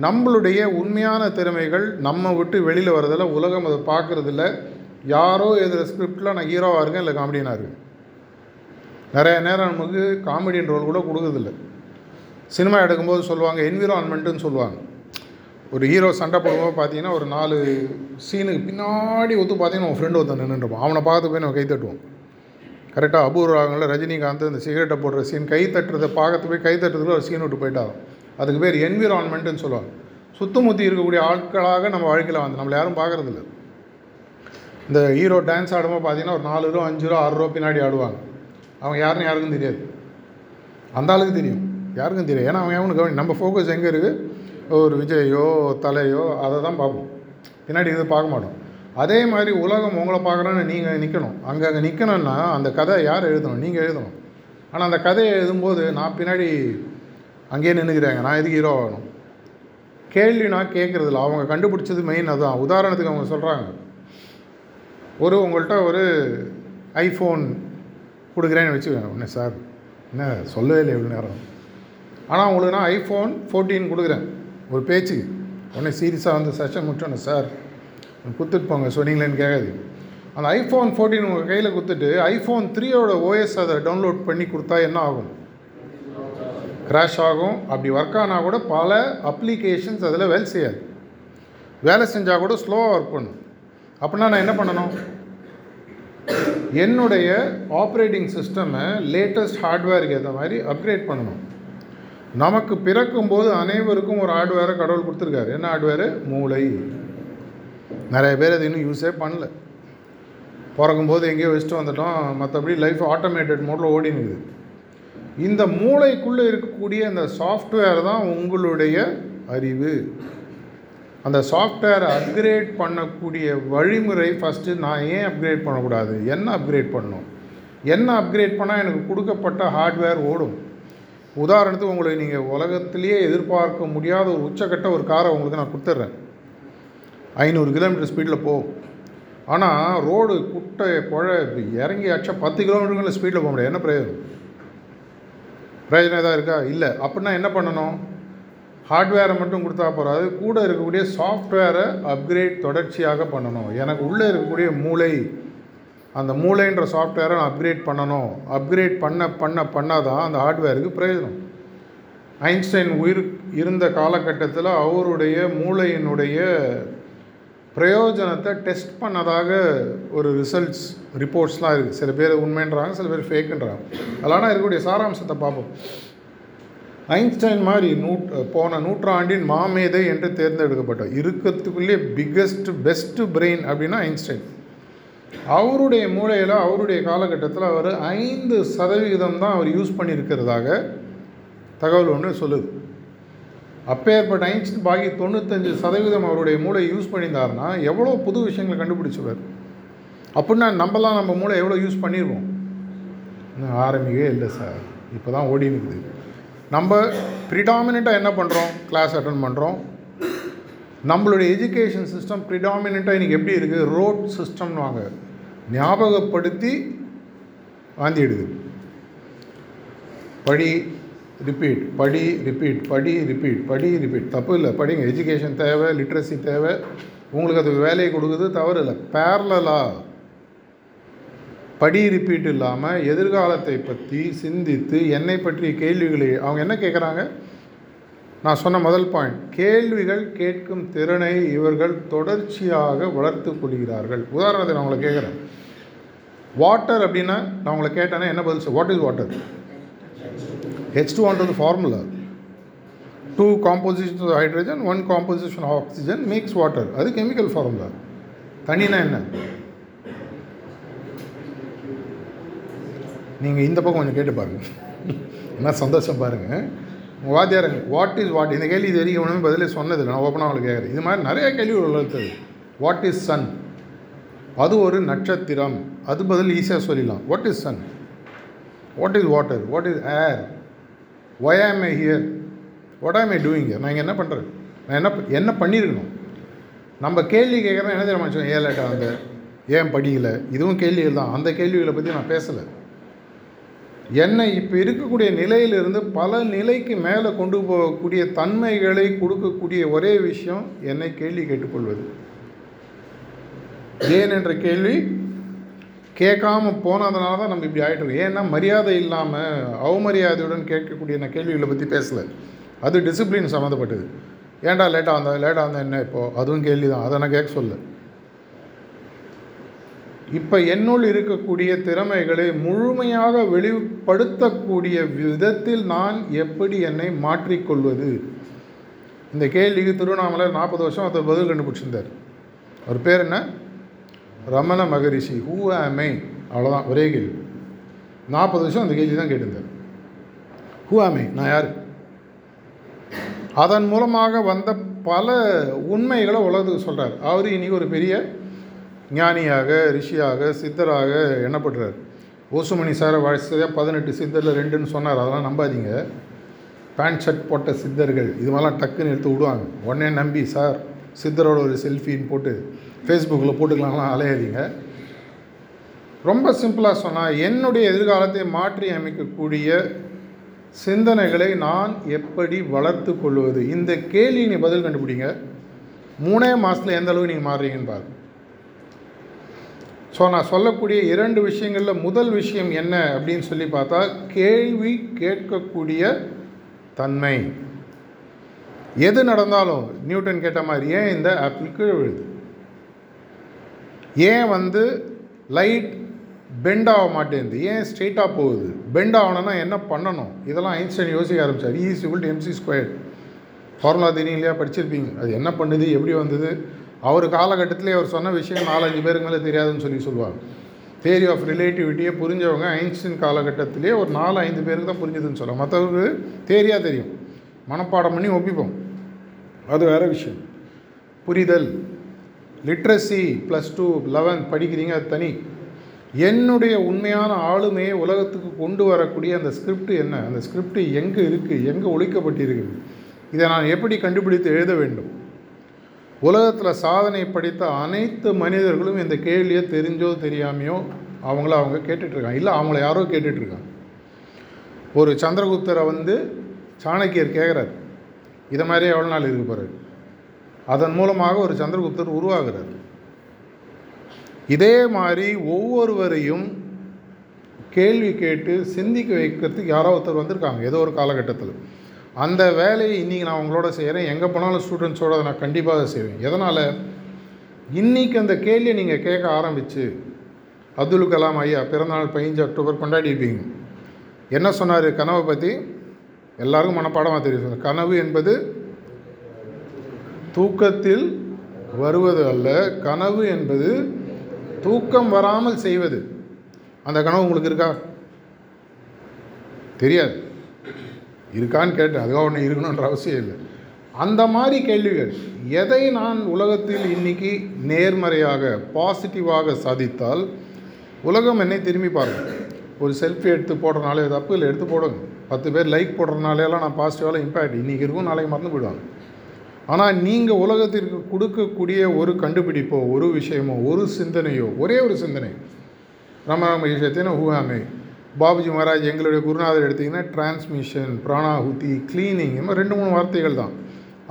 நம்மளுடைய உண்மையான திறமைகள் நம்ம விட்டு வெளியில் வரதில்ல உலகம் அதை பார்க்குறதில்ல. யாரோ எதிர ஸ்கிரிப்டில் நான் ஹீரோவாக இருக்கேன் இல்லை காமெடியனாக இருக்கேன். நிறைய நேரம் நமக்கு காமெடியன் ரோல் கூட கொடுக்குறதில்ல. சினிமா எடுக்கும்போது சொல்லுவாங்க என்விரான்மெண்ட்டுன்னு சொல்லுவாங்க. ஒரு ஹீரோ சண்டை போடும்போது பார்த்தீங்கன்னா ஒரு நாலு சீனுக்கு பின்னாடி ஒத்து பார்த்தீங்கன்னா உன் ஃப்ரெண்டு ஒருத்தன் நின்றுட்டுப்பான் அவனை பார்த்து போய் நம்ம கை தட்டுவோம். கரெக்டாக அபூர்வங்களில் ரஜினிகாந்த் இந்த சிகரெட்டை போடுற சீன் கை தட்டுறதை பார்க்கறது போய் கை தட்டுறதுல ஒரு சீன் விட்டு போயிட்டாங்க அதுக்கு பேர் என்விரான்மெண்ட்டுன்னு சொல்லுவாங்க. சுத்தமுத்தி இருக்கக்கூடிய ஆட்களாக நம்ம வாழ்க்கையில் வந்து நம்மளை யாரும் பார்க்குறதில்ல. இந்த ஹீரோ டான்ஸ் ஆடும்போது பார்த்தீங்கன்னா ஒரு நாலு ரூபா அஞ்சு ரூபா ஆறு ரூபா பின்னாடி ஆடுவாங்க. அவங்க யாருன்னு யாருக்கும் தெரியாது. அந்த ஆளுக்கு தெரியும். யாருக்கும் தெரியும் ஏன்னா அவன் அவனுக்கு கவனி நம்ம ஃபோக்கஸ் எங்கே இருக்குது ஒரு விஜயோ தலையோ அதை தான் பார்ப்போம். பின்னாடி இதை பார்க்க மாட்டோம். அதே மாதிரி உலகம் உங்களை பார்க்குறோன்னு நீங்கள் நிற்கணும் அங்கே அங்கே நிற்கணும்னா அந்த கதை யார் எழுதணும்? நீங்கள் எழுதணும். ஆனால் அந்த கதையை எழுதும்போது நான் பின்னாடி அங்கேயே நின்றுக்கிறாங்க நான் எதுக்கு ஹீரோ ஆகணும்? கேள்வி நான் கேட்குறதில்ல. அவங்க கண்டுபிடிச்சது மெயின் அதுதான் உதாரணத்துக்கு அவங்க சொல்கிறாங்க ஒரு உங்கள்கிட்ட ஒரு ஐஃபோன் கொடுக்குறேன்னு வச்சுக்கோங்க ஒன்று சார் என்ன சொல்லவே இல்லை இவ்வளோ நேரம். ஆனால் உங்களுக்கு நான் ஐஃபோன் ஃபோர்டீன் கொடுக்குறேன். ஒரு பேச்சுக்கு. உடனே சீரியஸாக வந்து செஷன் முடிச்சோன்னே சார் கொடுத்துட்டு போங்க. சொன்னீங்களேன்னு கேட்காது. அந்த ஐஃபோன் ஃபோர்டீன் உங்கள் கையில் கொடுத்துட்டு ஐஃபோன் த்ரீயோட ஓஎஸ் அதை டவுன்லோட் பண்ணி கொடுத்தா என்ன ஆகும்? க்ராஷ் ஆகும். அப்படி ஒர்க் ஆனால் கூட பல அப்ளிகேஷன்ஸ் அதில் வேலை செய்யாது. வேலை செஞ்சால் கூட ஸ்லோவாக ஒர்க் பண்ணும். அப்படின்னா நான் என்ன பண்ணணும்? என்னுடைய ஆப்ரேட்டிங் சிஸ்டமை லேட்டஸ்ட் ஹார்ட்வேருக்கு ஏற்ற மாதிரி அப்கிரேட் பண்ணணும். நமக்கு பிறக்கும்போது அனைவருக்கும் ஒரு ஹார்ட்வேரை கடவுள் கொடுத்துருக்காரு. என்ன ஹார்ட்வேரு மூளை. நிறைய பேர் அது இன்னும் யூஸே பண்ணல. பிறக்கும்போது எங்கேயோ வச்சுட்டு வந்துட்டோம். மற்றபடி லைஃப் ஆட்டோமேட்டட் மோடில் ஓடினுக்குது இந்த மூளைக்குள்ளே இருக்கக்கூடிய இந்த சாஃப்ட்வேர் தான் உங்களுடைய அறிவு. அந்த சாஃப்ட்வேரை அப்கிரேட் பண்ணக்கூடிய வழிமுறை ஃபஸ்ட்டு நான் ஏன் அப்கிரேட் பண்ணக்கூடாது? என்ன அப்கிரேட் பண்ணணும்? என்ன அப்கிரேட் பண்ணால் எனக்கு கொடுக்கப்பட்ட ஹார்ட்வேர் ஓடும்? உதாரணத்துக்கு உங்களை நீங்கள் உலகத்திலேயே எதிர்பார்க்க முடியாத ஒரு உச்சக்கட்ட ஒரு காரை உங்களுக்கு நான் கொடுத்துட்றேன். ஐநூறு கிலோமீட்டர் ஸ்பீடில் போகும் ஆனால் ரோடு குட்டை புழ இறங்கி ஆச்சா பத்து கிலோமீட்டருக்குள்ள ஸ்பீடில் போக முடியாது. என்ன பிரயோஜனம்? பிரயோஜனம் எதாவது இருக்கா? இல்லை. அப்படின்னா என்ன பண்ணணும்? ஹார்ட்வேரை மட்டும் கொடுத்தா போகாது கூட இருக்கக்கூடிய சாஃப்ட்வேரை அப்கிரேட் தொடர்ச்சியாக பண்ணணும். எனக்கு உள்ளே இருக்கக்கூடிய மூளை அந்த மூளைன்ற சாஃப்ட்வேரை நான் அப்கிரேட் பண்ணணும். அப்கிரேட் பண்ண பண்ண பண்ணால் தான் அந்த ஹார்ட்வேருக்கு பிரயோஜனம். ஐன்ஸ்டைன் உயிர் இருந்த காலகட்டத்தில் அவருடைய மூளையினுடைய பிரயோஜனத்தை டெஸ்ட் பண்ணதாக ஒரு ரிசல்ட்ஸ் ரிப்போர்ட்ஸ்லாம் இருக்குது சில பேர் உண்மைன்றாங்க சில பேர் ஃபேக்குன்றாங்க அதெல்லாம் இருக்கக்கூடிய சாராம்சத்தை பார்ப்போம். ஐன்ஸ்டைன் மாதிரி நூட் போன நூற்றாண்டின் மாமேதை என்று தேர்ந்தெடுக்கப்பட்டார். இருக்கிறதுக்குள்ளே பிக்கஸ்ட் பெஸ்ட்டு பிரெயின் அப்படின்னா ஐன்ஸ்டைன். அவருடைய மூளையில் அவருடைய காலகட்டத்தில் அவர் ஐந்து சதவிகிதம் தான் அவர் யூஸ் பண்ணியிருக்கிறதாக தகவல் ஒன்று சொல்லுது. அப்பேற்பட்ட ஐன்ஸ்டைன் பாக்கி தொண்ணூத்தஞ்சு சதவீதம் அவருடைய மூளை யூஸ் பண்ணியிருந்தாருன்னா எவ்வளோ புது விஷயங்களை கண்டுபிடிச்சுவார் அப்படின்னா நம்மலாம் நம்ம மூளை எவ்வளோ யூஸ் பண்ணிடுவோம் இன்னும் ஆரம்பிக்கவே இல்லை சார். இப்போ தான் ஓடி இருக்குது நம்ம ப்ரிடாமினண்ட்டாக என்ன பண்ணுறோம் கிளாஸ் அட்டன் பண்ணுறோம் நம்மளுடைய எஜுகேஷன் சிஸ்டம் ப்ரிடாமினண்ட்டாக இன்றைக்கி எப்படி இருக்குது ரோட் சிஸ்டம்னு வாங்க. ஞாபகப்படுத்தி வாந்திடுது படி ரிப்பீட் படி ரிப்பீட் படி ரிப்பீட் படி ரிப்பீட் தப்பு இல்லை. படிங்க. எஜுகேஷன் தேவை லிட்ரஸி தேவை. உங்களுக்கு அது வேலையை கொடுக்குது தவறு இல்லை. பேரலாக படி ரிப்பீட் இல்லாமல் எதிர்காலத்தை பற்றி சிந்தித்து என்னை பற்றிய கேள்விகளை அவங்க என்ன கேட்குறாங்க நான் சொன்ன முதல் பாயிண்ட் கேள்விகள் கேட்கும் திறனை இவர்கள் தொடர்ச்சியாக வளர்த்து கொள்கிறார்கள். உதாரணத்தை நான் உங்களை கேட்குறேன் வாட்டர் அப்படின்னா நான் உங்களை கேட்டேன்னா என்ன பதில் what is water H two ஒன்றது formula two composition of hydrogen one composition of oxygen makes water அது கெமிக்கல் ஃபார்முலா தண்ணினா என்ன? நீங்கள் இந்த பக்கம் கொஞ்சம் கேட்டு பாருங்கள் என்ன சந்தோஷம் பாருங்கள் உங்கள் வாத்தியாருங்க வாட் இஸ் வாட் இந்த கேள்வி இது வரைக்கும் ஒன்றுமே பதிலே சொன்னது நான் ஓப்பனாக உங்களுக்கு கேட்குறேன். இது மாதிரி நிறைய கேள்வி வளர்த்தது வாட் இஸ் சன் அது ஒரு நட்சத்திரம். அது பதில் ஈஸியாக சொல்லிடலாம். What is sun what is water what is air why am I here what ஆம் ஐ டூயிங் நான் இங்கே என்ன பண்ணுறேன் நான் என்ன என்ன பண்ணியிருக்கணும் நம்ம கேள்வி கேட்குறேன் என்ன தெரியுமா மனுஷன்? ஏன் லேட்டாக ஏன் படிக்கலை? இதுவும் கேள்விகள் தான். அந்த கேள்விகளை பற்றி நான் பேசலை. என்னை இப்போ இருக்கக்கூடிய நிலையிலிருந்து பல நிலைக்கு மேலே கொண்டு போகக்கூடிய தன்மைகளை கொடுக்கக்கூடிய ஒரே விஷயம் என்னை கேள்வி கேட்டுக்கொள்வது. ஏன் என்ற கேள்வி கேட்காம போனதுனால தான் நம்ம இப்படி ஆகிட்டு ஏன்னா மரியாதை இல்லாமல் அவமரியாதையுடன் கேட்கக்கூடிய நான் கேள்விகளை பற்றி பேசலை. அது டிசிப்ளின் சம்மந்தப்பட்டது. ஏன்டா லேட்டாக வந்தா? லேட்டாக வந்தா என்ன இப்போது அதுவும் கேள்வி தான் அதை நான் கேட்க சொல்ல இப்போ என்னுள் இருக்கக்கூடிய திறமைகளை முழுமையாக வெளிப்படுத்தக்கூடிய விதத்தில் நான் எப்படி என்னை மாற்றிக்கொள்வது? இந்த கேள்விக்கு திருவண்ணாமலை நாற்பது வருஷம் அதை பதில் கண்டுபிடிச்சிருந்தார். அவர் பேர் என்ன? ரமண மகரிஷி. ஹூ ஆமை அவ்வளோதான் ஒரே கேள்வி. நாற்பது வருஷம் அந்த கேள்வி தான் கேட்டிருந்தார் ஹூ ஆமை நான் யார்? அதன் மூலமாக வந்த பல உண்மைகளை உலகத்துக்கு சொல்கிறார் அவர் இன்றைக்கி ஒரு பெரிய ஞானியாக ரிஷியாக சித்தராக எண்ணப்படுறார் ஓசுமணி சாரை வாழ்க்கையாக பதினெட்டு சித்தரில் ரெண்டுன்னு சொன்னார். அதெல்லாம் நம்பாதீங்க. பேண்ட் ஷர்ட் போட்ட சித்தர்கள் இது மாதிரிலாம் டக்குன்னு எடுத்து விடுவாங்க. உடனே நம்பி சார் சித்தரோட ஒரு செல்ஃபின்னு போட்டு ஃபேஸ்புக்கில் போட்டுக்கலாம்லாம் அலையாதீங்க. ரொம்ப சிம்பிளாக சொன்னால் என்னுடைய எதிர்காலத்தை மாற்றி அமைக்கக்கூடிய சிந்தனைகளை நான் எப்படி வளர்த்து கொள்வது? இந்த கேள்வி நீ பதில் கண்டுபிடிங்க. மூணே மாதத்தில் எந்த அளவு நீங்கள் மாறுறீங்கன்னு பாருங்கள் ஸோ நான் சொல்லக்கூடிய இரண்டு விஷயங்களில் முதல் விஷயம் என்ன அப்படின்னு சொல்லி பார்த்தா கேள்வி கேட்கக்கூடிய தன்மை. எது நடந்தாலும் நியூட்டன் கேட்ட மாதிரி ஏன் இந்த ஆப்பிள் கீழே விழுது? ஏன் வந்து லைட் பெண்ட் ஆக மாட்டேங்குது? ஏன் ஸ்ட்ரெயிட்டாக போகுது? பெண்ட் ஆகணும்னா என்ன பண்ணணும்? இதெல்லாம் ஐன்ஸ்டைன் யோசிக்க ஆரம்பிச்சார். ஈஸி சிபிள் எம்சி ஸ்கொயர் ஃபார்முலா தெரியும் படிச்சிருப்பீங்க. அது என்ன பண்ணுது? எப்படி வந்தது? அவர் காலகட்டத்திலே அவர் சொன்ன விஷயம் நாலஞ்சு பேருக்கு மேலே தெரியாதுன்னு சொல்லி சொல்லுவாங்க. தேரி ஆஃப் ரிலேட்டிவிட்டியை புரிஞ்சவங்க ஐன்ஸ்டின் காலகட்டத்திலே ஒரு நாலு ஐந்து பேருக்கு தான் புரிஞ்சுதுன்னு சொல்லுவாங்க. மற்றவருக்கு தேரியாக தெரியும். மனப்பாடம் பண்ணி ஒப்பிப்போம். அது வேறு விஷயம். புரிதல். லிட்ரஸி ப்ளஸ் டூ லெவன்த் படிக்கிறீங்க அது தனி. என்னுடைய உண்மையான ஆளுமையை உலகத்துக்கு கொண்டு வரக்கூடிய அந்த ஸ்கிரிப்ட் என்ன? அந்த ஸ்கிரிப்ட் எங்கே இருக்குது எங்கே ஒழிக்கப்பட்டிருக்குது இதை நான் எப்படி கண்டுபிடித்து எழுத வேண்டும்? உலகத்தில் சாதனை படித்த அனைத்து மனிதர்களும் இந்த கேள்வியை தெரிஞ்சோ தெரியாமையோ அவங்கள அவங்க கேட்டுட்ருக்காங்க. இல்லை அவங்கள யாரோ கேட்டுட்ருக்காங்க. ஒரு சந்திரகுப்தரை வந்து சாணக்கியர் கேட்குறார் இதை மாதிரி எவ்வளோ நாள் இருக்க போகிறார் அதன் மூலமாக ஒரு சந்திரகுப்தர் உருவாகிறார். இதே மாதிரி ஒவ்வொருவரையும் கேள்வி கேட்டு சிந்திக்க வைக்கிறதுக்கு யாரோ ஒருத்தர் வந்திருக்காங்க. ஏதோ ஒரு காலகட்டத்தில். அந்த வேலையை இன்றைக்கி நான் உங்களோட செய்கிறேன் எங்கே போனாலும் ஸ்டூடெண்ட்ஸோட அதை நான் கண்டிப்பாக செய்வேன். எதனால்? இன்றைக்கி அந்த கேள்வியை நீங்கள் கேட்க ஆரம்பித்து அப்துல் கலாம் ஐயா பிறந்தநாள் பதினஞ்சு அக்டோபர் கொண்டாடியிருப்பீங்க என்ன சொன்னார் கனவை பற்றி எல்லாருக்கும் மனப்பாடமாக தெரியும். கனவு என்பது தூக்கத்தில் வருவது அல்ல கனவு என்பது தூக்கம் வராமல் செய்வது. அந்த கனவு உங்களுக்கு இருக்கா? தெரியாது. இருக்கான்னு கேட்டேன். அதுக்காக ஒன்று இருக்கணுன்ற அவசியம் இல்லை. அந்த மாதிரி கேள்விகள் எதை நான் உலகத்தில் இன்னைக்கு நேர்மறையாக பாசிட்டிவாக சாதித்தால் உலகம் என்னை திரும்பி பாருங்கள் ஒரு செல்ஃபி எடுத்து போடுறனாலே தப்பு இல்லை எடுத்து போடுங்க. பத்து பேர் லைக் போடுறதுனாலேலாம் நான் பாசிட்டிவாக இம்பேக்ட் இன்றைக்கி இருக்கும் நாளைக்கு மறந்து போயிடுவாங்க. ஆனால் நீங்கள் உலகத்திற்கு கொடுக்கக்கூடிய ஒரு கண்டுபிடிப்போ ஒரு விஷயமோ ஒரு சிந்தனையோ ஒரே ஒரு சிந்தனை. ரமண மகிஷத்தின ஹூஹாமே பாபுஜி மகாராஜ் எங்களுடைய குருநாதர் எடுத்திங்கன்னா டிரான்ஸ்மிஷன் பிராணாகுதி கிளீனிங் இந்த மாதிரி ரெண்டு மூணு வார்த்தைகள் தான்.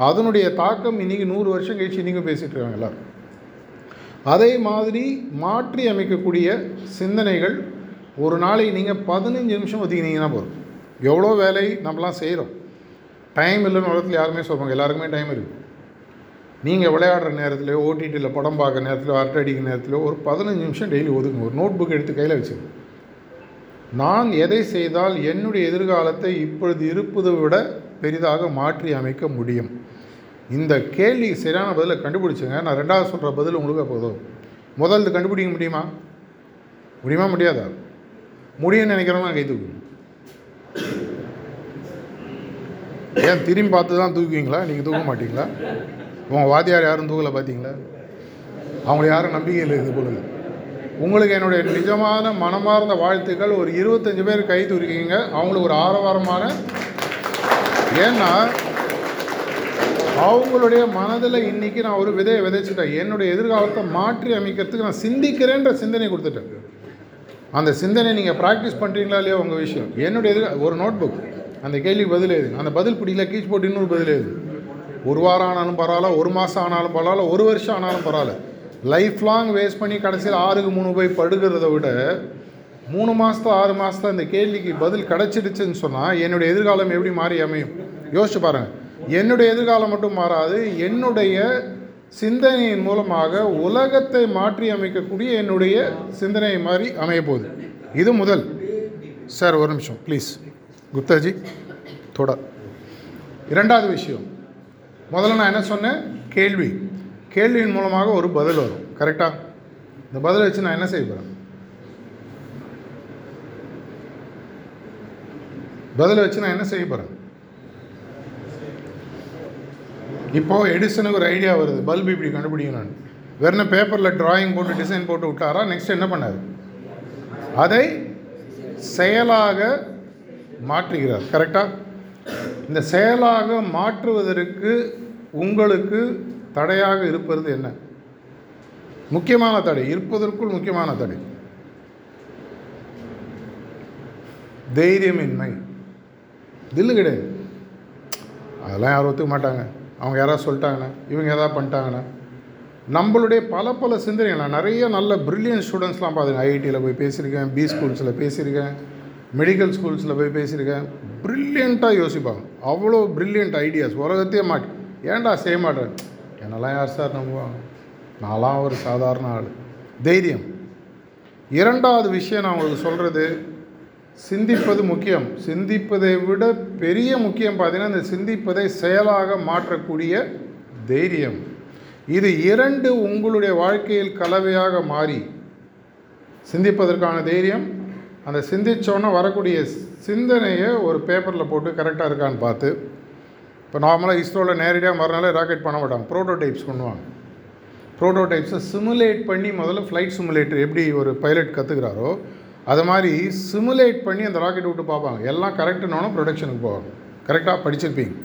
அதனுடைய தாக்கம் இன்றைக்கி நூறு வருஷம் கழிச்சு இன்றைக்கும் பேசிகிட்டு இருக்காங்க எல்லோரும். அதே மாதிரி மாற்றி அமைக்கக்கூடிய சிந்தனைகள் ஒரு நாளைக்கு நீங்கள் பதினஞ்சு நிமிஷம் ஒதுக்கினீங்கன்னா போதும். எவ்வளோ வேலை நம்மலாம் செய்கிறோம் டைம் இல்லைன்னு உலகத்தில் யாருமே சொல்லுவாங்க எல்லாருக்குமே டைம் இருக்குது நீங்கள் விளையாடுற நேரத்தில் ஓடிடியில் படம் பார்க்குற நேரத்தில் அரட்டை அடிக்கிற நேரத்தில் ஒரு பதினஞ்சு நிமிஷம் டெய்லி ஒதுக்குங்க. ஒரு நோட் புக் எடுத்து கையில் வச்சுங்க. நான் எதை செய்தால் என்னுடைய எதிர்காலத்தை இப்பொழுது இருப்பதை விட பெரிதாக மாற்றி அமைக்க முடியும்? இந்த கேள்வி சரியான பதிலை கண்டுபிடிச்சுங்க. நான் ரெண்டாவது சொல்கிற பதில் உங்களுக்கு போதும் முதல்ல கண்டுபிடிக்க முடியுமா? முடியுமா முடியாதா? முடியும்னு நினைக்கிறவங்க கை தூக்குங்க. ஏன் திரும்பி பார்த்து தான் தூக்குவீங்களா? நீங்கள் தூக்க மாட்டீங்களா? உங்கள் வாத்தியார் யாரும் தூக்கலை பார்த்தீங்களா? அவங்கள யாரும் நம்பிக்கை இல்லை இது போல உங்களுக்கு என்னுடைய நிஜமான மனமார்ந்த வாழ்த்துக்கள். ஒரு இருபத்தஞ்சு பேர் கை தூக்கிங்க அவங்களுக்கு ஒரு ஆரவாரமான ஏன்னா அவங்களுடைய மனதில் இன்றைக்கி நான் ஒரு விதையை விதைச்சிட்டேன். என்னுடைய எதிர்காலத்தை மாற்றி அமைக்கிறதுக்கு நான் சிந்திக்கிறேன்ற சிந்தனை கொடுத்துட்டேன். அந்த சிந்தனை நீங்கள் ப்ராக்டிஸ் பண்ணுறீங்களா இல்லையா உங்கள் விஷயம்? என்னுடைய எதிர் ஒரு நோட் புக் அந்த கேள்வி பதில் எழுது. அந்த பதில் பிடிக்கல கீச் போட்டு இன்னொரு பதில் எழுது. ஒரு வாரம் ஆனாலும் பரவாயில்ல ஒரு மாதம் ஆனாலும் பரவாயில்ல ஒரு வருஷம் ஆனாலும் பரவாயில்ல. லைஃப் லாங் வேஸ்ட் பண்ணி கடைசியில் ஆறுக்கு மூணு போய் படுக்கிறத விட மூணு மாதத்து ஆறு மாதத்து அந்த கேள்விக்கு பதில் கிடச்சிடுச்சுன்னு சொன்னால் என்னுடைய எதிர்காலம் எப்படி மாறி அமையும்? யோசிச்சு பாருங்கள் என்னுடைய எதிர்காலம் மட்டும் மாறாது என்னுடைய சிந்தனையின் மூலமாக உலகத்தை மாற்றி அமைக்கக்கூடிய என்னுடைய சிந்தனை மாதிரி அமைய போகுது. இது முதல். சார் ஒரு நிமிஷம் ப்ளீஸ் குப்தாஜி தொட இரண்டாவது விஷயம். முதல்ல நான் என்ன சொன்னேன்? கேள்வி. கேள்வியின் மூலமாக ஒரு பதில் வரும். கரெக்டாக இந்த பதிலை வச்சு நான் என்ன செய்ய போகிறேன் பதிலை வச்சு நான் என்ன செய்ய போகிறேன் இப்போது எடிசனுக்கு ஒரு ஐடியா வருது. பல்பு இப்படி கண்டுபிடிக்கணும்னு வெறும் பேப்பரில் ட்ராயிங் போட்டு டிசைன் போட்டு விட்டாரா? நெக்ஸ்ட் என்ன பண்ணார்? அதை செயலாக மாற்றுகிறார். கரெக்டாக இந்த செயலாக மாற்றுவதற்கு உங்களுக்கு தடையாக இருப்பது என்ன? முக்கியமான தடை இருப்பதற்குள் முக்கியமான தடை. தைரியமின்மை. தில்லு கிடையாது. அதெல்லாம் யாரும் ஒத்துக்க மாட்டாங்க. அவங்க யாராவது சொல்லிட்டாங்கண்ணா இவங்க எதாவது பண்ணிட்டாங்கண்ணா நம்மளுடைய பல பல சிந்தனைகள் நான் நிறைய நல்ல ப்ரில்லியன்ட் ஸ்டூடெண்ட்ஸ்லாம் பார்த்துங்க ஐஐடியில் போய் பேசியிருக்கேன் பி ஸ்கூல்ஸில் பேசியிருக்கேன் மெடிக்கல் ஸ்கூல்ஸில் போய் பேசியிருக்கேன். ப்ரில்லியண்ட்டாக யோசிப்பாங்க. அவ்வளோ ப்ரில்லியண்ட் ஐடியாஸ் உலகத்தையே மாட்டேன் ஏன்டா செய்ய மாட்டேன் என்னெல்லாம் யார் சார் நம்புவாங்க? நான்லாம் ஒரு சாதாரண ஆள். தைரியம். இரண்டாவது விஷயம் நான் உங்களுக்கு சொல்கிறது சிந்திப்பது முக்கியம். சிந்திப்பதை விட பெரிய முக்கியம் பார்த்தீங்கன்னா இந்த சிந்திப்பதை செயலாக மாற்றக்கூடிய தைரியம். இது இரண்டு உங்களுடைய வாழ்க்கையில் கலவையாக மாறி சிந்திப்பதற்கான தைரியம் அந்த சிந்திச்சோன்னே வரக்கூடிய சிந்தனையை ஒரு பேப்பரில் போட்டு கரெக்டாக இருக்கான்னு பார்த்து இப்போ நார்மலாக இஸ்ரோவில் நேரடியாக மறுநாளே ராக்கெட் பண்ண மாட்டாங்க. ப்ரோட்டோடைப்ஸ் பண்ணுவாங்க. ப்ரோட்டோடைப்ஸை சிமுலேட் பண்ணி முதல்ல ஃப்ளைட் சிமுலேட்டர் எப்படி ஒரு பைலட் கற்றுக்கிறாரோ அது மாதிரி சிமுலேட் பண்ணி அந்த ராக்கெட் விட்டு பார்ப்பாங்க. எல்லாம் கரெக்டுனாலும் ப்ரொடக்ஷனுக்கு போவாங்க. கரெக்டாக படிச்சிருப்பீங்க.